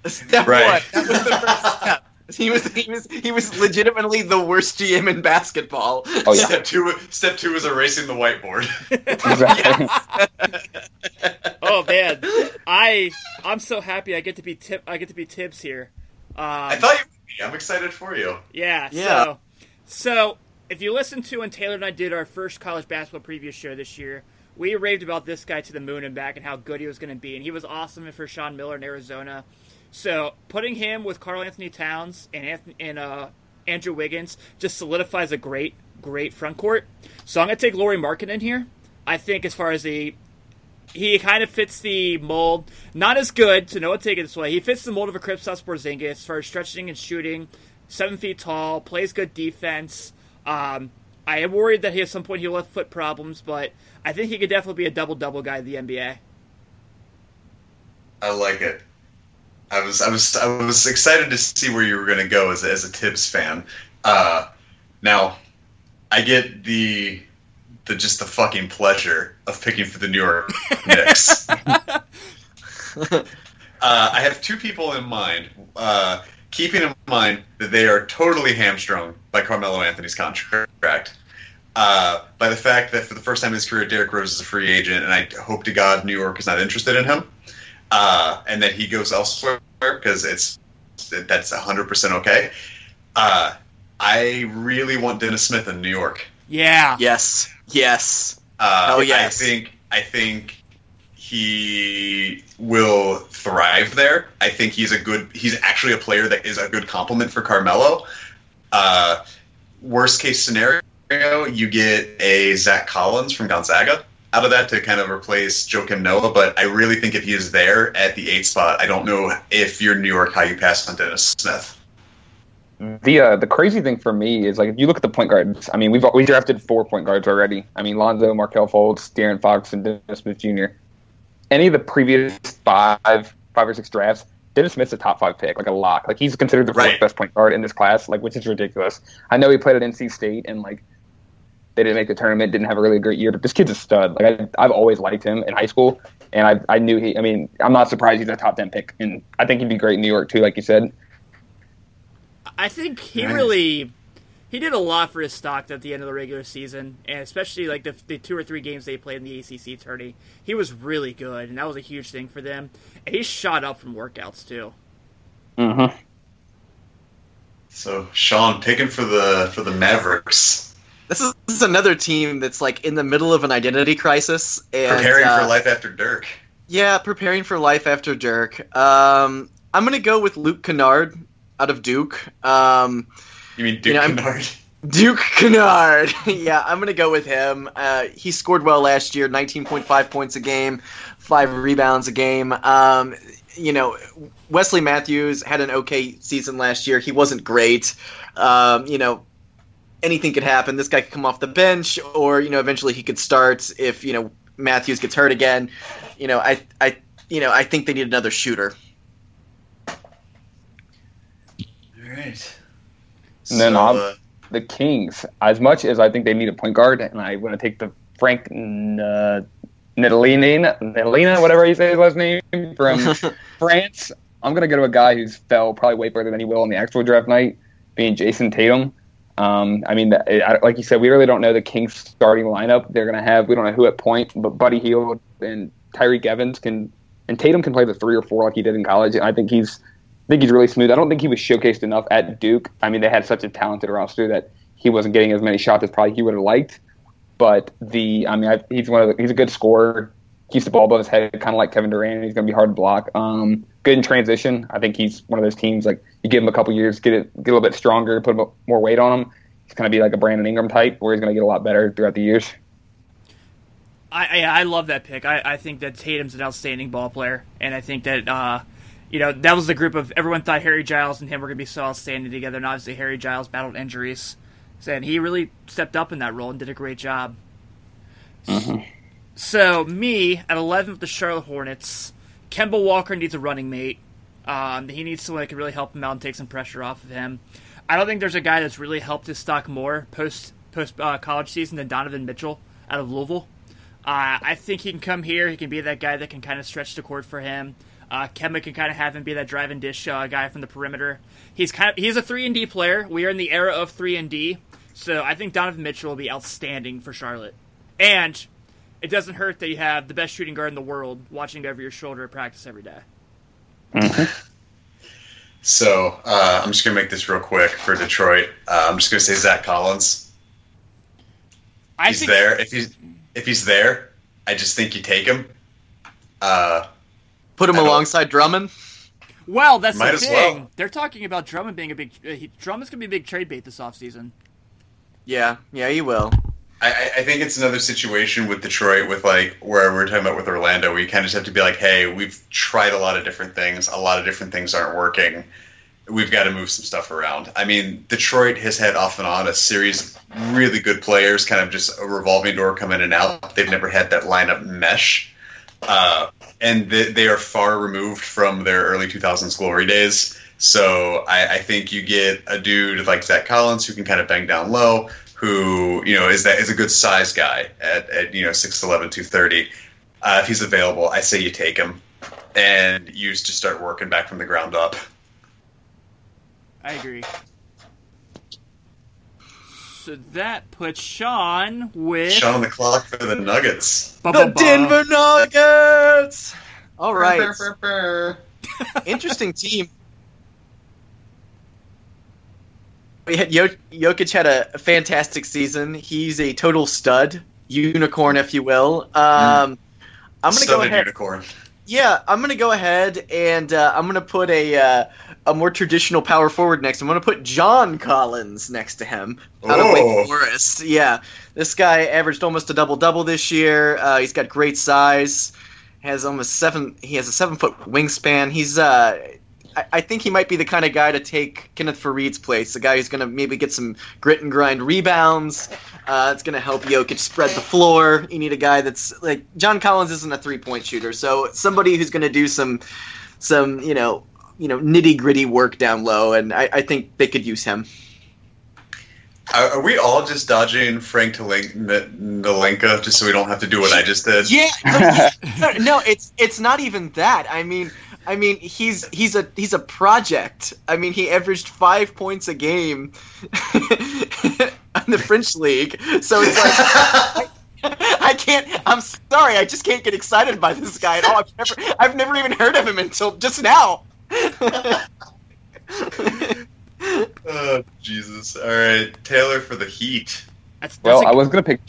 Step Right. one. That was the first step. He was he was he was legitimately the worst GM in basketball. Oh yeah, Step two. Step two is erasing the whiteboard. <laughs> <laughs> Oh man, I I'm so happy I get to be tip I get to be Thibs here. Um, I thought you would be. I'm excited for you. Yeah. Yeah. So, so if you listen to when Taylor and I did our first college basketball preview show this year, we raved about this guy to the moon and back and how good he was going to be, and he was awesome for Sean Miller in Arizona. So putting him with Karl-Anthony Towns and Anthony, and uh, Andrew Wiggins just solidifies a great, great front court. So I'm going to take Lauri Markkanen in here. I think as far as the he kind of fits the mold. Not as good, so no one take it this way. He fits the mold of a Kristaps Porzingis as stretching and shooting. Seven feet tall, plays good defense. Um, I am worried that he at some point he'll have foot problems, but I think he could definitely be a double double guy in the NBA. I like it. I was I was I was excited to see where you were going to go as a, as a Thibs fan. Uh, now, I get the the just the fucking pleasure of picking for the New York Knicks. <laughs> uh, I have two people in mind, uh, keeping in mind that they are totally hamstrung by Carmelo Anthony's contract. Uh, by the fact that for the first time in his career, Derrick Rose is a free agent, and I hope to God New York is not interested in him, uh, and that he goes elsewhere because it's that's hundred percent okay. Uh, I really want Dennis Smith in New York. Yeah. yes, yes. Uh, Oh, yes. I think I think he will thrive there. I think he's a good. He's actually a player that is a good complement for Carmelo. Uh, worst case scenario, you get a Zach Collins from Gonzaga out of that to kind of replace Joakim Noah. But I really think if he is there at the eight spot, I don't know if you're New York how you pass on Dennis Smith. The uh, the crazy thing for me is like if you look at the point guards. I mean, we've we drafted four point guards already. I mean, Lonzo, Markelle Fultz, De'Aaron Fox, and Dennis Smith Jr. Any of the previous five five or six drafts, Dennis Smith's a top five pick, like a lock. Like he's considered the fourth Right. best point guard in this class, like which is ridiculous. I know he played at NC State and like they didn't make the tournament, didn't have a really great year, but this kid's a stud. Like I, I've always liked him in high school, and I I knew he. I mean, I'm not surprised he's a top ten pick, and I think he'd be great in New York too, like you said. I think he Nice. really he did a lot for his stock at the end of the regular season, and especially like the, the two or three games they played in the ACC tourney. He was really good, and that was a huge thing for them. And he shot up from workouts too. Mm-hmm. So Sean picking for the for the Mavericks, This is, this is another team that's like in the middle of an identity crisis and preparing uh, for life after Dirk. Yeah, preparing for life after Dirk. Um, I'm gonna go with Luke Kennard out of Duke. Um, You mean Duke You know, Kennard? <laughs> Duke Kennard. <laughs> yeah, I'm gonna go with him. Uh, he scored well last year, 19.5 points a game, five rebounds a game. Um, you know, Wesley Matthews had an okay season last year. He wasn't great. Um, you know, anything could happen. This guy could come off the bench, or you know, eventually he could start if you know Matthews gets hurt again. You know, I, I, you know, I think they need another shooter. All right. And then So, uh, the Kings, as much as I think they need a point guard, and I want to take the Frank uh, whatever you say his last name, from <laughs> France, I'm going to go to a guy who's fell probably way further than he will on the actual draft night, being Jayson Tatum. Um, I mean, like you said, we really don't know the Kings starting lineup. They're going to have, we don't know who at point, but Buddy Hield and Tyreke Evans can, and Tatum can play the three or four like he did in college. And I think he's, I think he's really smooth. I don't think he was showcased enough at Duke. I mean, they had such a talented roster that he wasn't getting as many shots as probably he would have liked. But the, I mean, I, he's one of the, he's a good scorer. Keeps the ball above his head, kind of like Kevin Durant. He's going to be hard to block. Um, good in transition. I think he's one of those teams like you give him a couple years, get it, get a little bit stronger, put more weight on him. He's going to be like a Brandon Ingram type, where he's going to get a lot better throughout the years. I, I I love that pick. I, I think that Tatum's an outstanding ball player, and I think that uh, you know that was the group of everyone thought Harry Giles and him were going to be so outstanding together, and obviously Harry Giles battled injuries, and he really stepped up in that role and did a great job. So me at eleven with the Charlotte Hornets, Kemba Walker needs a running mate. Um, he needs someone that can really help him out and take some pressure off of him. I don't think there's a guy that's really helped his stock more post post uh, college season than Donovan Mitchell out of Louisville. Uh, I think he can come here. He can be that guy that can kind of stretch the court for him. Uh, Kemba can kind of have him be that drive and dish uh, guy from the perimeter. He's kind of he's a three and D player. We are in the era of three and D, so I think Donovan Mitchell will be outstanding for Charlotte. And it doesn't hurt that you have the best shooting guard in the world watching over your shoulder at practice every day. So uh, I'm just gonna make this real quick for Detroit. Uh, I'm just gonna say Zach Collins. I he's think there. If he's if he's there, I just think you take him. Uh, Put him alongside Drummond. Well, that's Might the thing. well. They're talking about Drummond being a big. Uh, he, Drummond's gonna be a big trade bait this offseason. Yeah, yeah, he will. I, I- I think it's another situation with Detroit, with like where we're talking about with Orlando, where you kind of just have to be like, hey, we've tried a lot of different things. A lot of different things aren't working. We've got to move some stuff around. I mean, Detroit has had off and on a series of really good players, kind of just a revolving door come in and out. They've never had that lineup mesh. Uh, and they, they are far removed from their early 2000s glory days. So I, I think you get a dude like Zach Collins who can kind of bang down low, who you know is that is a good size guy at, at you know 6'11", 230. Uh, if he's available, I say you take him and you just start working back from the ground up. I agree. So that puts Sean with Shot on the clock for the Nuggets. Ba- The ba- ba. Denver Nuggets. All right, <laughs> interesting team. We had Jok- Jokic had a fantastic season. He's a total stud, unicorn, if you will. Um, I'm gonna go Southern ahead. unicorn. Yeah, I'm gonna go ahead and uh, I'm gonna put a uh, a more traditional power forward next. I'm gonna put John Collins next to him out of Oh. Wake Forest. Yeah, this guy averaged almost a double double this year. Uh, he's got great size. Has almost seven. He has a seven foot wingspan. He's uh, I, I think he might be the kind of guy to take Kenneth Faried's place. The guy who's gonna maybe get some grit and grind rebounds. Uh, it's gonna help Jokic spread the floor. You need a guy that's like John Collins isn't a three point shooter, so somebody who's gonna do some some you know you know nitty gritty work down low, and I, I think they could use him. Are, we all just dodging Frank Ntilikina just so we don't have to do what I just did? Yeah, no, no, it's it's not even that. I mean, I mean he's he's a he's a project. I mean, he averaged five points a game <laughs> in the French league, so it's like. I can't. I'm sorry. I just can't get excited by this guy at all. I've never, I've never even heard of him until just now. <laughs> Oh Jesus! All right, Taylor for the Heat. That's, that's Well, a- I was gonna pick,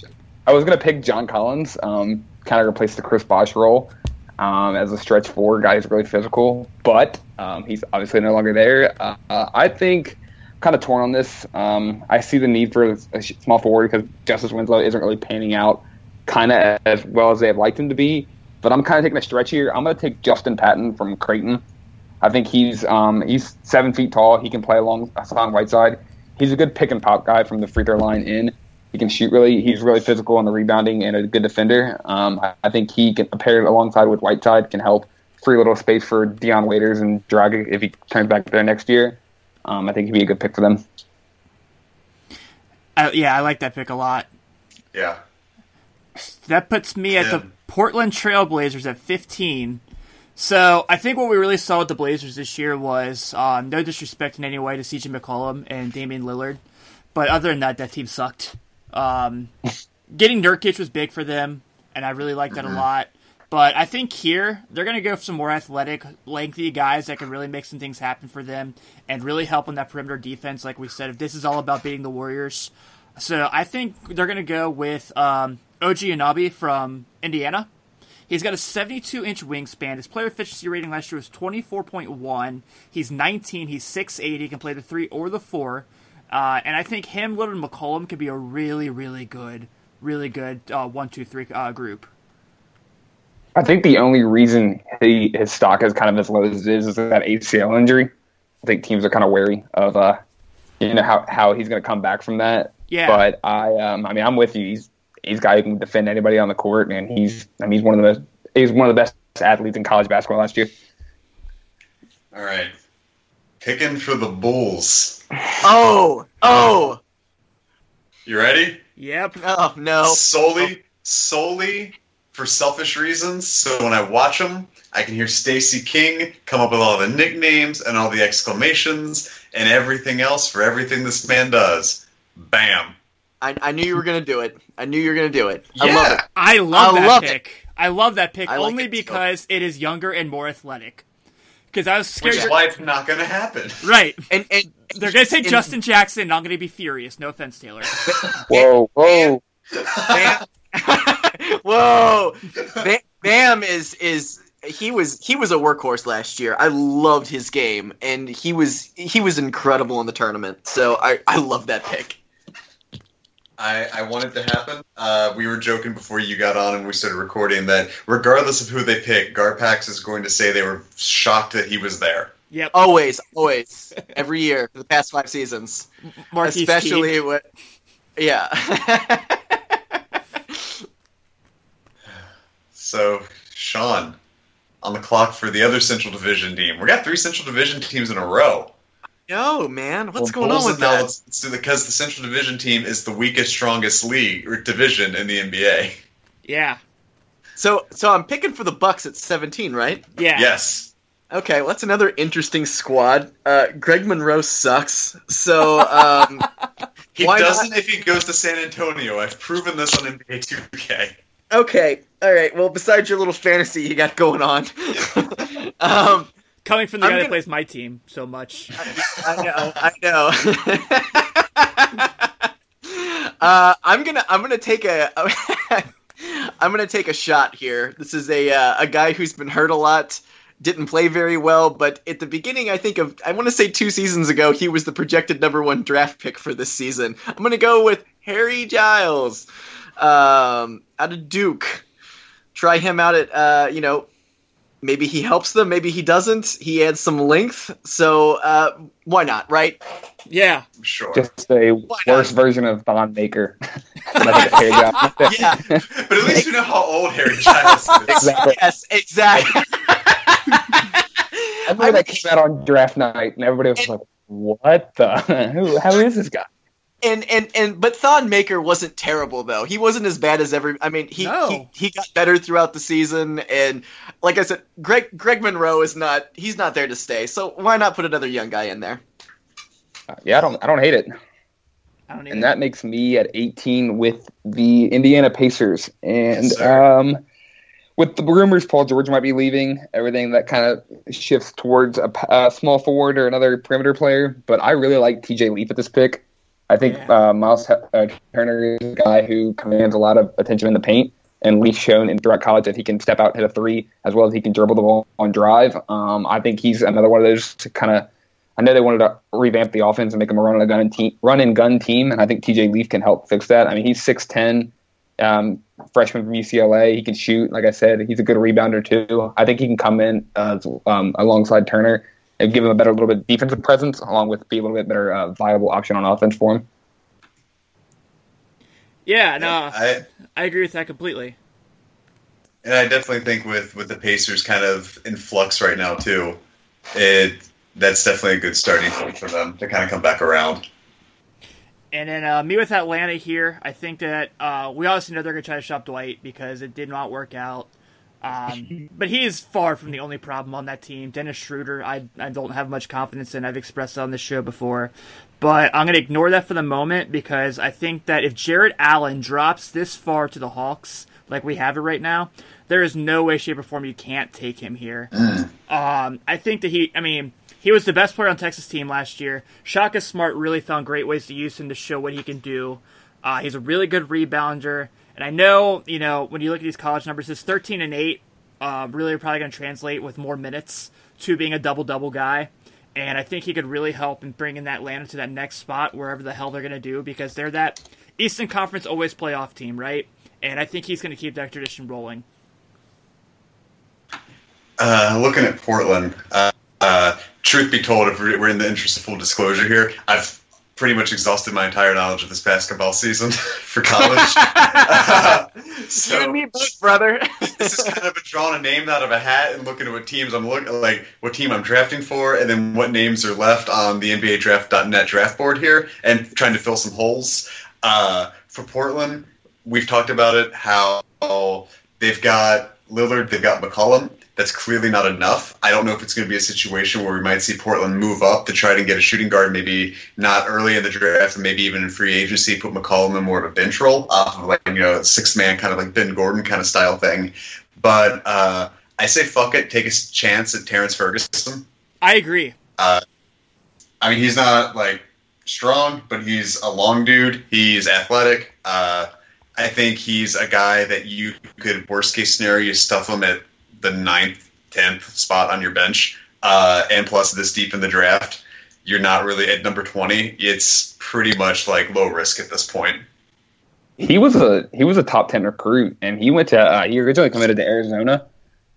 I was gonna pick John Collins, um, kind of replace the Chris Bosh role um, as a stretch four guy who's really physical, but um, he's obviously no longer there. Uh, uh, I think kind of torn on this. Um, I see the need for a small forward because Justise Winslow isn't really panning out kind of as well as they'd liked him to be. But I'm kind of taking a stretch here. I'm going to take Justin Patton from Creighton. I think he's um, he's seven feet tall. He can play along along Whiteside. He's a good pick and pop guy from the free throw line in. He can shoot really. He's really physical on the rebounding and a good defender. Um, I, I think he can paired alongside with Whiteside can help free a little space for Dion Waiters and Dragic if he turns back there next year. Um, I think he'd be a good pick for them. I- yeah, I like that pick a lot. Yeah. That puts me at the Tim. Portland Trailblazers at 15. So I think what we really saw with the Blazers this year was um, no disrespect in any way to CJ McCollum and Damian Lillard, but other than that, that team sucked. Um, getting Nurkic was big for them, and I really like that a lot. But I think here they're going to go for some more athletic, lengthy guys that can really make some things happen for them and really help on that perimeter defense. Like we said, if this is all about beating the Warriors, so I think they're going to go with um, OG Anunoby from Indiana. He's got a 72 inch wingspan. His player efficiency rating last year was 24.1. He's 19. He's 6'8. He can play the three or the four. Uh, and I think him, Lillard, and McCollum could be a really, really good, really good uh, one, two, three uh, group. I think the only reason he, his stock is kind of as low as it is is that ACL injury. I think teams are kind of wary of, uh, you know, how, how he's going to come back from that. Yeah. But I, um, I mean, I'm with you. He's he's a guy who can defend anybody on the court, and he's, I mean, he's one of the best. He's one of the best athletes in college basketball last year. All right. Picking for the Bulls. Oh, oh, oh, You ready? Yep. oh no. Solely, solely for selfish reasons. So when I watch them, I can hear Stacey King come up with all the nicknames and all the exclamations and everything else for everything this man does. Bam. I, I knew you were gonna do it. I knew you were gonna do it. I Yeah. love it. I love I that love pick. I love that pick I like only it too. because it is younger and more athletic. Because I was Which scared. is why it's not going to happen. <laughs> right. And and They're gonna say and Justin Jackson. and I'm gonna be furious. No offense, Taylor. Whoa, <laughs> whoa. Bam. <laughs> Whoa, Bam, Bam is is he was he was a workhorse last year. I loved his game, and he was he was incredible in the tournament. So I I love that pick. I, I want it to happen. Uh, we were joking before you got on and we started recording that regardless of who they pick, Garpax is going to say they were shocked that he was there. Yep. Always, always, every year for the past five seasons, Marquise especially Teague. what. Yeah. <laughs> So, Sean, on the clock for the other Central Division team. We got three Central Division teams in a row. Yo, man, what's Well, going on with that? Let's, let's do the because the Central Division team is the weakest, strongest league or division in the NBA. Yeah. So, so I'm picking for the Bucks at 17, right? Yeah. Yes. Okay, well, that's another interesting squad. Uh, Greg Monroe sucks. So, um, <laughs> He Why not? doesn't if he goes to San Antonio. I've proven this on NBA 2K. okay, all right. Well, besides your little fantasy you got going on, <laughs> um, Coming from the I'm guy that gonna- plays my team so much. <laughs> I know, I know. <laughs> uh, I'm gonna, I'm gonna take a, <laughs> I'm gonna take a shot here. This is a uh, a guy who's been hurt a lot, didn't play very well, but at the beginning, I think of, I want to say two seasons ago, he was the projected number one draft pick for this season. I'm gonna go with Harry Giles, um, out of Duke. Try him out at, uh, you know, maybe he helps them, maybe he doesn't. He adds some length, so uh, why not, right? Yeah. Sure. Just a Why worse not? version of Thon Maker. Like a hair job. Yeah. but at least you know how old Harry Giles is. <laughs> Exactly. yes, exactly. <laughs> I remember that came out on draft night, and everybody was like, "What the? <laughs> Who? How is this guy?" And and and but Thon Maker wasn't terrible though. He wasn't as bad as every. I mean, he No. he, he got better throughout the season, and like I said, Greg Greg Monroe is not. He's not there to stay. So why not put another young guy in there? Uh, yeah, I don't, I don't hate it. I don't and even. that makes me at 18 with the Indiana Pacers. And Yes, um, with the rumors Paul George might be leaving, everything that kind of shifts towards a small forward or another perimeter player. But I really like TJ Leaf at this pick. I think Yeah. uh, Miles uh, Turner is a guy who commands a lot of attention in the paint. And Leaf's shown in throughout college that he can step out and hit a three as well as he can dribble the ball on drive. Um, I think he's another one of those to kind of I know they wanted to revamp the offense and make them a run and gun team, run and gun team, and I think TJ Leaf can help fix that. I mean, he's six ten, um, freshman from UCLA. He can shoot. Like I said, he's a good rebounder too. I think he can come in uh, um, alongside Turner and give him a better little bit defensive presence, along with be a little bit better uh, viable option on offense for him. yeah. No. I, I agree with that completely. and I definitely think with, with the Pacers kind of in flux right now too, it that's definitely a good starting point for them to kind of come back around. And then uh, me with Atlanta here, I think that uh, we obviously know they're going to try to shop Dwight because it did not work out. Um, but he is far from the only problem on that team. Dennis Schroeder, I, I don't have much confidence in. I've expressed that on this show before. But I'm going to ignore that for the moment because I think that if Jarrett Allen drops this far to the Hawks, like we have it right now, there is no way, shape, or form you can't take him here. <clears throat> Um, I think that he, I mean, he was the best player on Texas team last year. Shaka Smart really found great ways to use him to show what he can do. Uh, he's a really good rebounder, and I know, you know, when you look at these college numbers, his 13 and 8 uh, really are probably going to translate with more minutes to being a double double guy. And I think he could really help in bringing that Atlanta to that next spot, wherever the hell they're going to do, because they're that Eastern Conference always playoff team, right? And I think he's going to keep that tradition rolling. Uh, looking at Portland, uh, uh, truth be told, if we're in the interest of full disclosure here, I've pretty much exhausted my entire knowledge of this basketball season <laughs> for college. Uh, <laughs> so <laughs> you and me both, brother. this is kind of a drawing a name out of a hat and looking at what teams I'm looking like what team I'm drafting for, and then what names are left on the NBA Draft.net draft board here, and trying to fill some holes. Uh, for Portland, we've talked about it how they've got Lillard, they've got McCollum. That's clearly not enough. I don't know if it's going to be a situation where we might see Portland move up to try to get a shooting guard, maybe not early in the draft, and maybe even in free agency, put McCollum in more of a bench role, off of like you know six man kind of like Ben Gordon kind of style thing. But uh, I say fuck it, take a chance at Terrance Ferguson. I agree. Uh, I mean, he's not like strong, but he's a long dude. He's athletic. Uh, I think he's a guy that you could worst case scenario stuff him at the ninth, tenth spot on your bench, uh, and plus this deep in the draft, you're not really at number twenty. It's pretty much like low risk at this point. He was a he was a top ten recruit, and he went to uh, he originally committed to Arizona,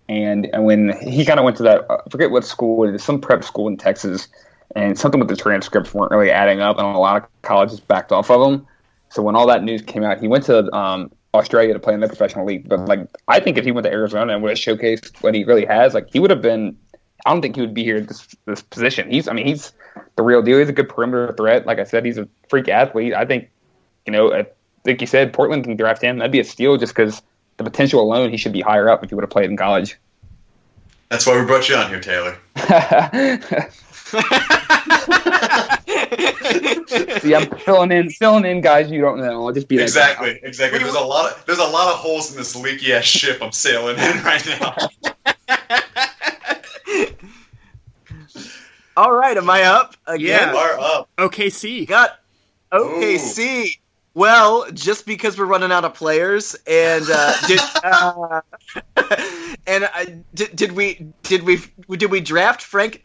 and and when he kind of went to that I forget what school it is, some prep school in Texas, and something with the transcripts weren't really adding up, and a lot of colleges backed off of him. So when all that news came out, he went to um, Australia to play in the professional league. But like, I think if he went to Arizona and would have showcased what he really has, like he would have been. I don't think he would be here in this this position. He's, I mean, he's the real deal. He's a good perimeter threat. Like I said, he's a freak athlete. I think, you know, I think you said Portland can draft him. That'd be a steal just because the potential alone, he should be higher up if he would have played in college. That's why we brought you on here, Taylor. <laughs> <laughs> See, I'm filling in, filling in guys you don't know. I'll just be exactly, guy. exactly. There's a lot of there's a lot of holes in this leaky ass ship I'm sailing in <laughs> right now. <laughs> All right, am I up again? You are up. OKC. Got OKC. Well, just because we're running out of players, and uh, did uh, and uh, did, did we did we did we draft Frank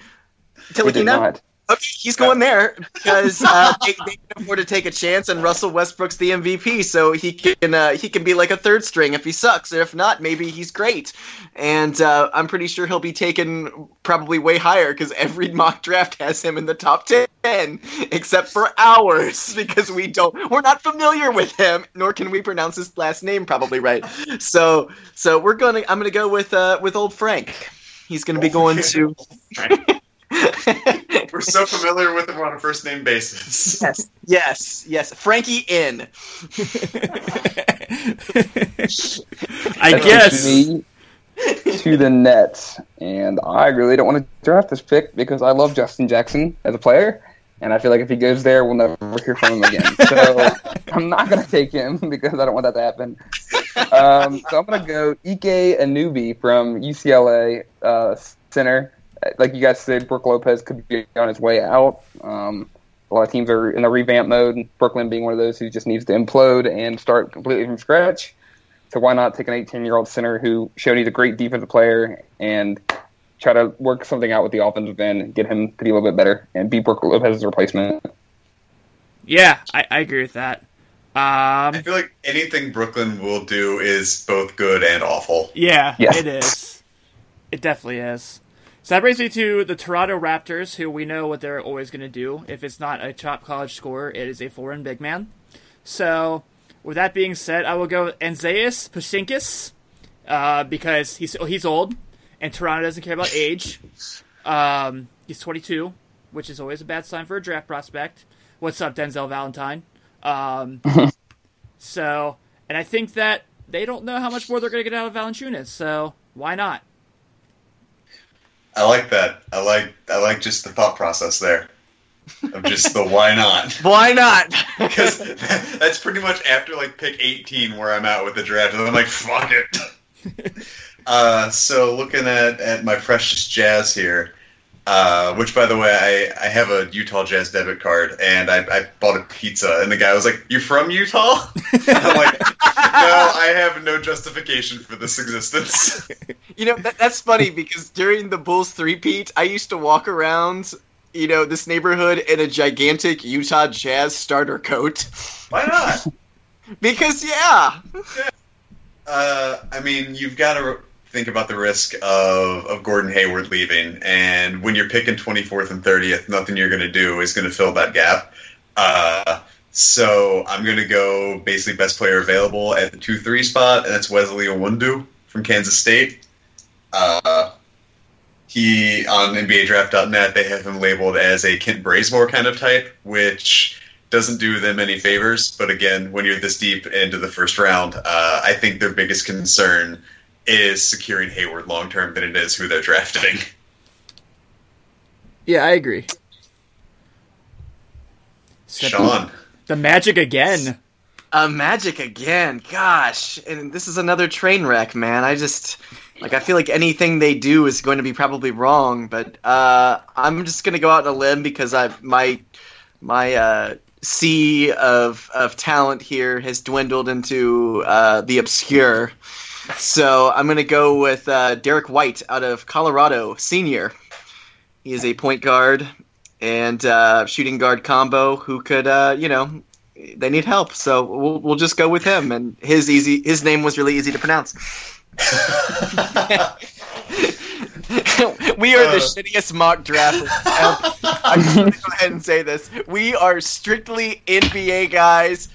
We did Ntilikina? Okay, he's going there because <laughs> uh, they, they can afford to take a chance, and Russell Westbrook's the MVP, so he can uh, he can be like a third string if he sucks, and if not, maybe he's great. And uh, I'm pretty sure he'll be taken probably way higher because every mock draft has him in the top ten, except for ours <laughs> because we don't we're not familiar with him, nor can we pronounce his last name probably right. So so we're gonna I'm gonna go with uh, with old Frank. He's gonna be <laughs> going to. We're so familiar with him on a first name basis. Yes, yes, yes. Frankie in. I That guess. me to the Nets, and I really don't want to draft this pick because I love Justin Jackson as a player, and I feel like if he goes there, we'll never hear from him again. <laughs> So I'm not going to take him <laughs> because I don't want that to happen. Um, so I'm going to go Ike Anigbogu from UCLA uh, center. Like you guys said, Brook Lopez could be on his way out. Um, a lot of teams are in the revamp mode. Brooklyn being one of those who just needs to implode and start completely from scratch. So why not take an 18 year old center who showed he's a great defensive player and try to work something out with the offensive end, get him to be a little bit better, and be Brook Lopez's replacement. Yeah, I, I agree with that. I Um, feel like anything Brooklyn will do is both good and awful. yeah, Yes. it is. It definitely is. So that brings me to the Toronto Raptors, who we know what they're always going to do. If it's not a top college scorer, it is a foreign big man. So, with that being said, I will go with Anzejs Pasecniks, uh, because he's he's old, and Toronto doesn't care about age. Um, he's 22, which is always a bad sign for a draft prospect. What's up, Denzel Valentine? Um, <laughs> so, and I think that they don't know how much more they're going to get out of Valanciunas, so why not? I like that. I like I like just the thought process there of just the why not. <laughs> Why not? Because that's pretty much after like pick 18 where I'm at with the draft, and I'm like, fuck it. <laughs> uh, so looking at, at my precious Jazz here, uh, which by the way, I, I have a Utah Jazz debit card, and I, I bought a pizza, and the guy was like, "You from Utah?" <laughs> I'm like, "No, I have no justification for this existence." <laughs> You know, that, that's funny because during the Bulls three-peat, I used to walk around, you know, this neighborhood in a gigantic Utah Jazz starter coat. Why not? <laughs> Because, yeah. Uh, I mean, you've got to think about the risk of, of Gordon Hayward leaving, and when you're picking 24th and 30th, nothing you're going to do is going to fill that gap. Uh, so I'm going to go basically best player available at the 2 3 spot, and that's Wesley Iwundu from Kansas State. Uh, he, on NBA NBADraft.net, they have him labeled as a Kent Bazemore kind of type, which doesn't do them any favors. But again, when you're this deep into the first round, uh, I think their biggest concern is securing Hayward long term than it is who they're drafting. Yeah, I agree. Sean. The Magic again. Uh, Magic again. Gosh, and this is another train wreck, man. I just like I feel like anything they do is going to be probably wrong. But uh, I'm just gonna go out on a limb because I my my uh, sea of of talent here has dwindled into uh, the obscure. So I'm gonna go with uh, Derrick White out of Colorado, senior. He is a point guard and uh, shooting guard combo who could, uh, you know, they need help. So we'll we'll just go with him. And his easy his name was really easy to pronounce. <laughs> we are the Uh. shittiest mock draft. I'm going to go ahead and say this. We are strictly NBA guys.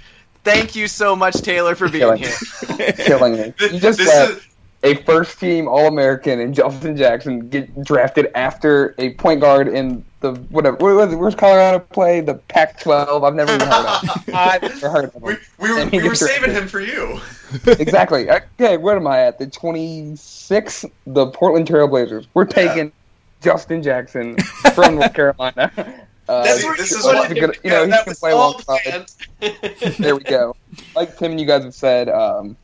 Thank you so much, Taylor, for being Killing here. <laughs> Killing me. You just This is- a first team All American and Justin Jackson get drafted after a point guard in the whatever. Where, where, where's Colorado play? The Pac 12. I've never even heard of it. <laughs> I've never heard of we, it. we were, we were saving him for you. exactly. Okay, what am I at? The 26th? The Portland Trailblazers. We're taking Justin Jackson from North Carolina. <laughs> Uh, That's where this is a what good- you know, he can play alongside. <laughs> there we go. Like Tim and you guys have said, um,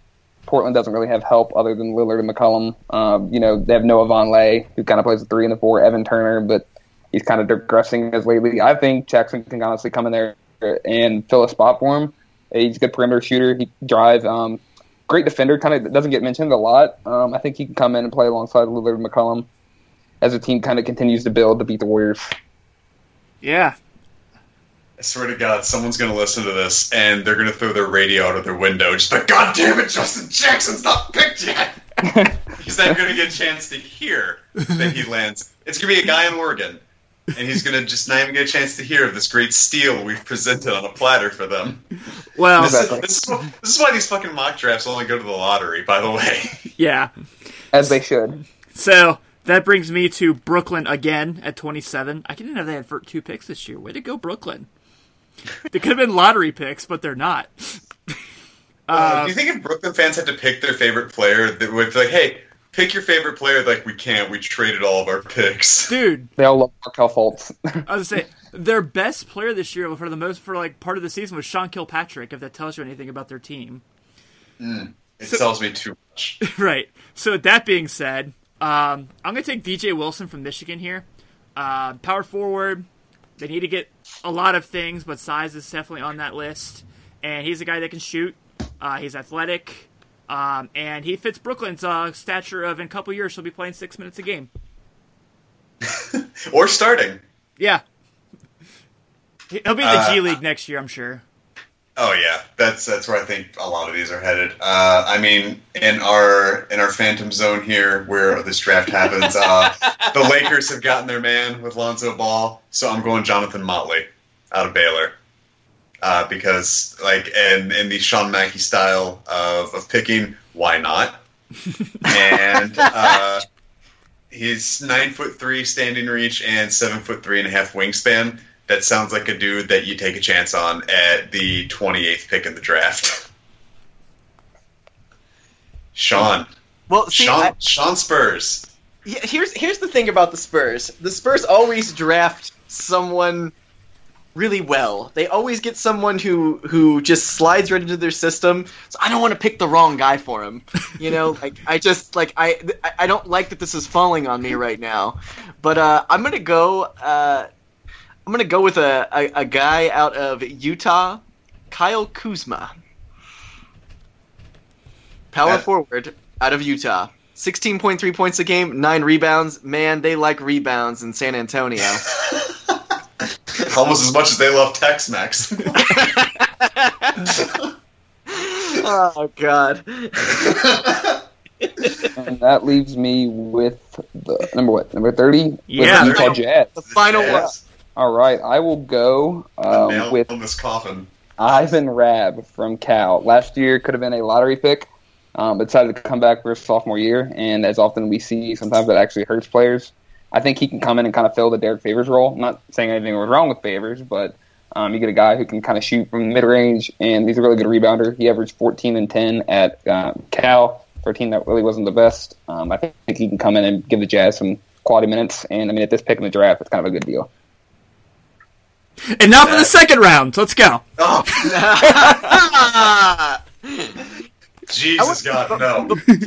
Portland doesn't really have help other than Lillard and McCollum. Um, you know, they have Noah Vonleh, who kind of plays the three and the four, Evan Turner, but he's kind of digressing as lately. I think Jackson can honestly come in there and fill a spot for him. He's a good perimeter shooter. He can drive. Um, great defender. Kind of doesn't get mentioned a lot. Um, I think he can come in and play alongside Lillard and McCollum as the team kind of continues to build to beat the Warriors. Yeah. I swear to God, someone's going to listen to this and they're going to throw their radio out of their window. Just like, God damn it, Justin Jackson's not picked yet. he's not going to get a chance to hear that he lands. It's going to be a guy in Oregon, and he's going to just not even get a chance to hear of this great steal we've presented on a platter for them. Well, This, Exactly. is, this, is, this is why these fucking mock drafts only go to the lottery, by the way. yeah. As they should. So that brings me to Brooklyn again at 27. I didn't know they had two picks this year. Way to go, Brooklyn. They could have been lottery picks, but they're not. <laughs> Uh, do you think if Brooklyn fans had to pick their favorite player, that would be like, hey, pick your favorite player? Like, we can't. We traded all of our picks. Dude, They all love Markelle Fultz. <laughs> I was gonna say their best player this year for the most for like part of the season was Sean Kilpatrick. If that tells you anything about their team, It tells me too much. <laughs> right? So with that being said, um, I'm gonna take DJ Wilson from Michigan here. Uh, power forward. They need to get a lot of things, but size is definitely on that list. And he's a guy that can shoot. Uh, he's athletic, um, and he fits Brooklyn's uh, stature of in a couple years he'll be playing six minutes a game. <laughs> Or starting. Yeah, he'll be in the G Uh, League next year, I'm sure. Oh yeah, that's that's where I think a lot of these are headed. Uh, I mean, in our in our phantom zone here, where this draft happens, uh, <laughs> the Lakers have gotten their man with Lonzo Ball, so I'm going Jonathan Motley out of Baylor. Uh, because like in in the Sean Mackey style of, of picking, why not? and <laughs> uh, he's nine foot three standing reach and seven foot three and a half wingspan. That sounds like a dude that you take a chance on at the 28th pick in the draft. <laughs> Sean. Well, see, Sean, I- Sean Spurs. Yeah, here's here's the thing about the Spurs. The Spurs always draft someone really well. They always get someone who who just slides right into their system. So I don't want to pick the wrong guy for him. You know, <laughs> like I just like I I- I don't like that this is falling on me right now. But uh, I'm gonna go. Uh, I'm gonna go with a, a, a guy out of Utah, Kyle Kuzma, power That- forward out of Utah. 16.3 points a game, 9 rebounds. Man, they like rebounds in San Antonio. <laughs> Almost as much as they love Tex Mex. <laughs> oh, God. and that leaves me with the number what number thirty. Yeah. with the Utah Jazz. The final one. All right, I will go um, with on this coffin. Ivan Rabb from Cal. Last year could have been a lottery pick, um, but decided to come back for his sophomore year. And as often we see, sometimes that actually hurts players. I think he can come in and kind of fill the Derrick Favors role. I'm not saying anything was wrong with Favors, but Um, you get a guy who can kind of shoot from mid range, and he's a really good rebounder. He averaged 14 and 10 at um, Cal for a team that really wasn't the best. Um, I think he can come in and give the Jazz some quality minutes, and I mean, at this pick in the draft, it's kind of a good deal. And now for the second round. Let's go. Oh! <laughs> Jesus God, no. Be- be-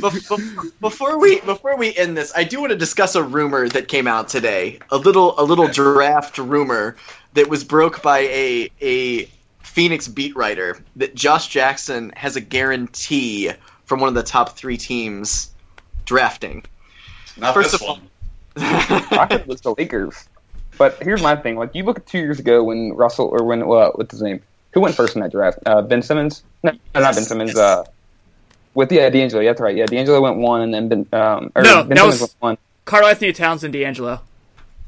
before we before we end this, I do want to discuss a rumor that came out today. A little a little draft rumor that was broke by a a Phoenix beat writer that Josh Jackson has a guarantee from one of the top three teams drafting. Not First this of one. <laughs> I think it was the Lakers. But here's my thing: like you look at two years ago when Russell or when well, what's his name? Who went first in that draft? Uh, ben Simmons? No, not Ben Simmons. Uh, with yeah, D'Angelo. Yeah, that's right. Yeah, D'Angelo went one, and then Ben. Um, or No, ben that Simmons was- went one. Karl-Anthony Towns and D'Angelo.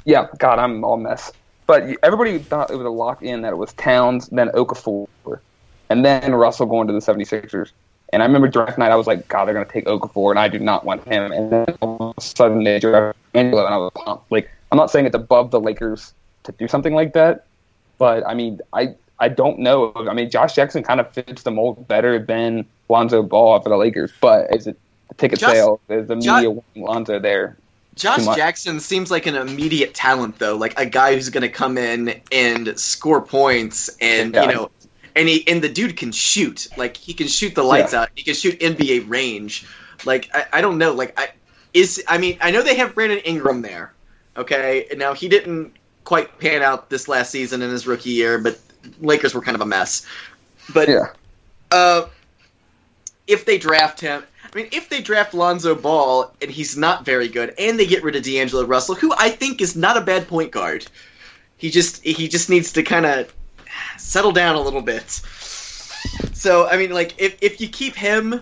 Yeah, God, I'm all mess. But everybody thought it was a lock in that it was Towns, then Okafor, and then Russell going to the 76ers. And I remember draft night, I was like, God, they're going to take Okafor, and I do not want him. And then all of a sudden they draft Angelo, and I was pumped. Like, I'm not saying it's above the Lakers to do something like that, but I mean, I I don't know. I mean, Josh Jackson kind of fits the mold better than Lonzo Ball for the Lakers, but is it a ticket Josh- sale? Is the media wanting Lonzo there? Josh Jackson seems like an immediate talent, though, like a guy who's going to come in and score points, and Yeah. you know, and he and the dude can shoot. Like he can shoot the lights Yeah. out. He can shoot NBA range. Like I, I don't know. Like I is I mean I know they have Brandon Ingram there. Okay, now he didn't quite pan out this last season in his rookie year, but Lakers were kind of a mess. But Yeah. uh, if they draft him, I mean, if they draft Lonzo Ball and he's not very good, and they get rid of D'Angelo Russell, who I think is not a bad point guard, he just he just needs to kind of settle down a little bit. So I mean, like if if you keep him,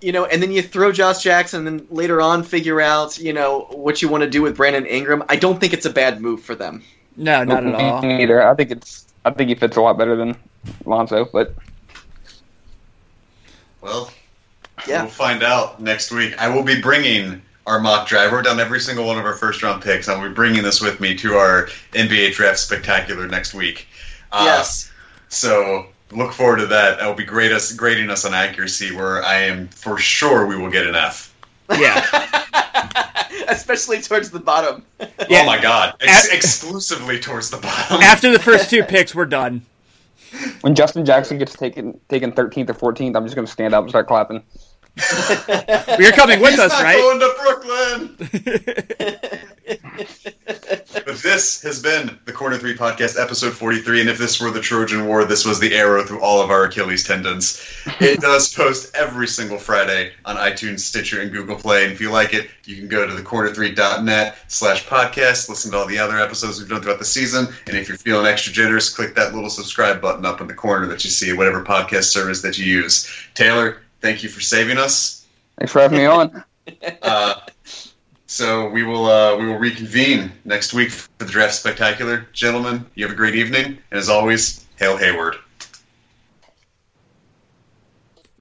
you know, and then you throw Josh Jackson, and then later on figure out you know what you want to do with Brandon Ingram, I don't think it's a bad move for them. No, not at all. Me Neither. I think it's. I think he fits a lot better than Lonzo, but Well, Yeah. we'll find out next week. I will be bringing our mock draft. We're done every single one of our first round picks. I will be bringing this with me to our NBA draft spectacular next week. Uh, yes. So look forward to that. That will be great us grading us on accuracy, where I am for sure we will get an F. Yeah. <laughs> Especially towards the bottom. Yeah. Oh my god! Ex- At- exclusively towards the bottom. After the first two picks, we're done. when Justin Jackson gets taken taken 13th or 14th, I'm just going to stand up and start clapping. You're coming with He's us, not right? going to Brooklyn. <laughs> But this has been the Corner Three Podcast, episode forty-three. And if this were the Trojan War, this was the arrow through all of our Achilles tendons. It <laughs> does post every single Friday on iTunes, Stitcher, and Google Play. And if you like it, you can go to thecorner3.net slash podcast, listen to all the other episodes we've done throughout the season. And if you're feeling extra generous, click that little subscribe button up in the corner that you see whatever podcast service that you use. Taylor, thank you for saving us. Thanks for having me on. Uh, <laughs> so we will uh, we will reconvene next week for the draft spectacular, gentlemen. You have a great evening, and as always, hail Hayward.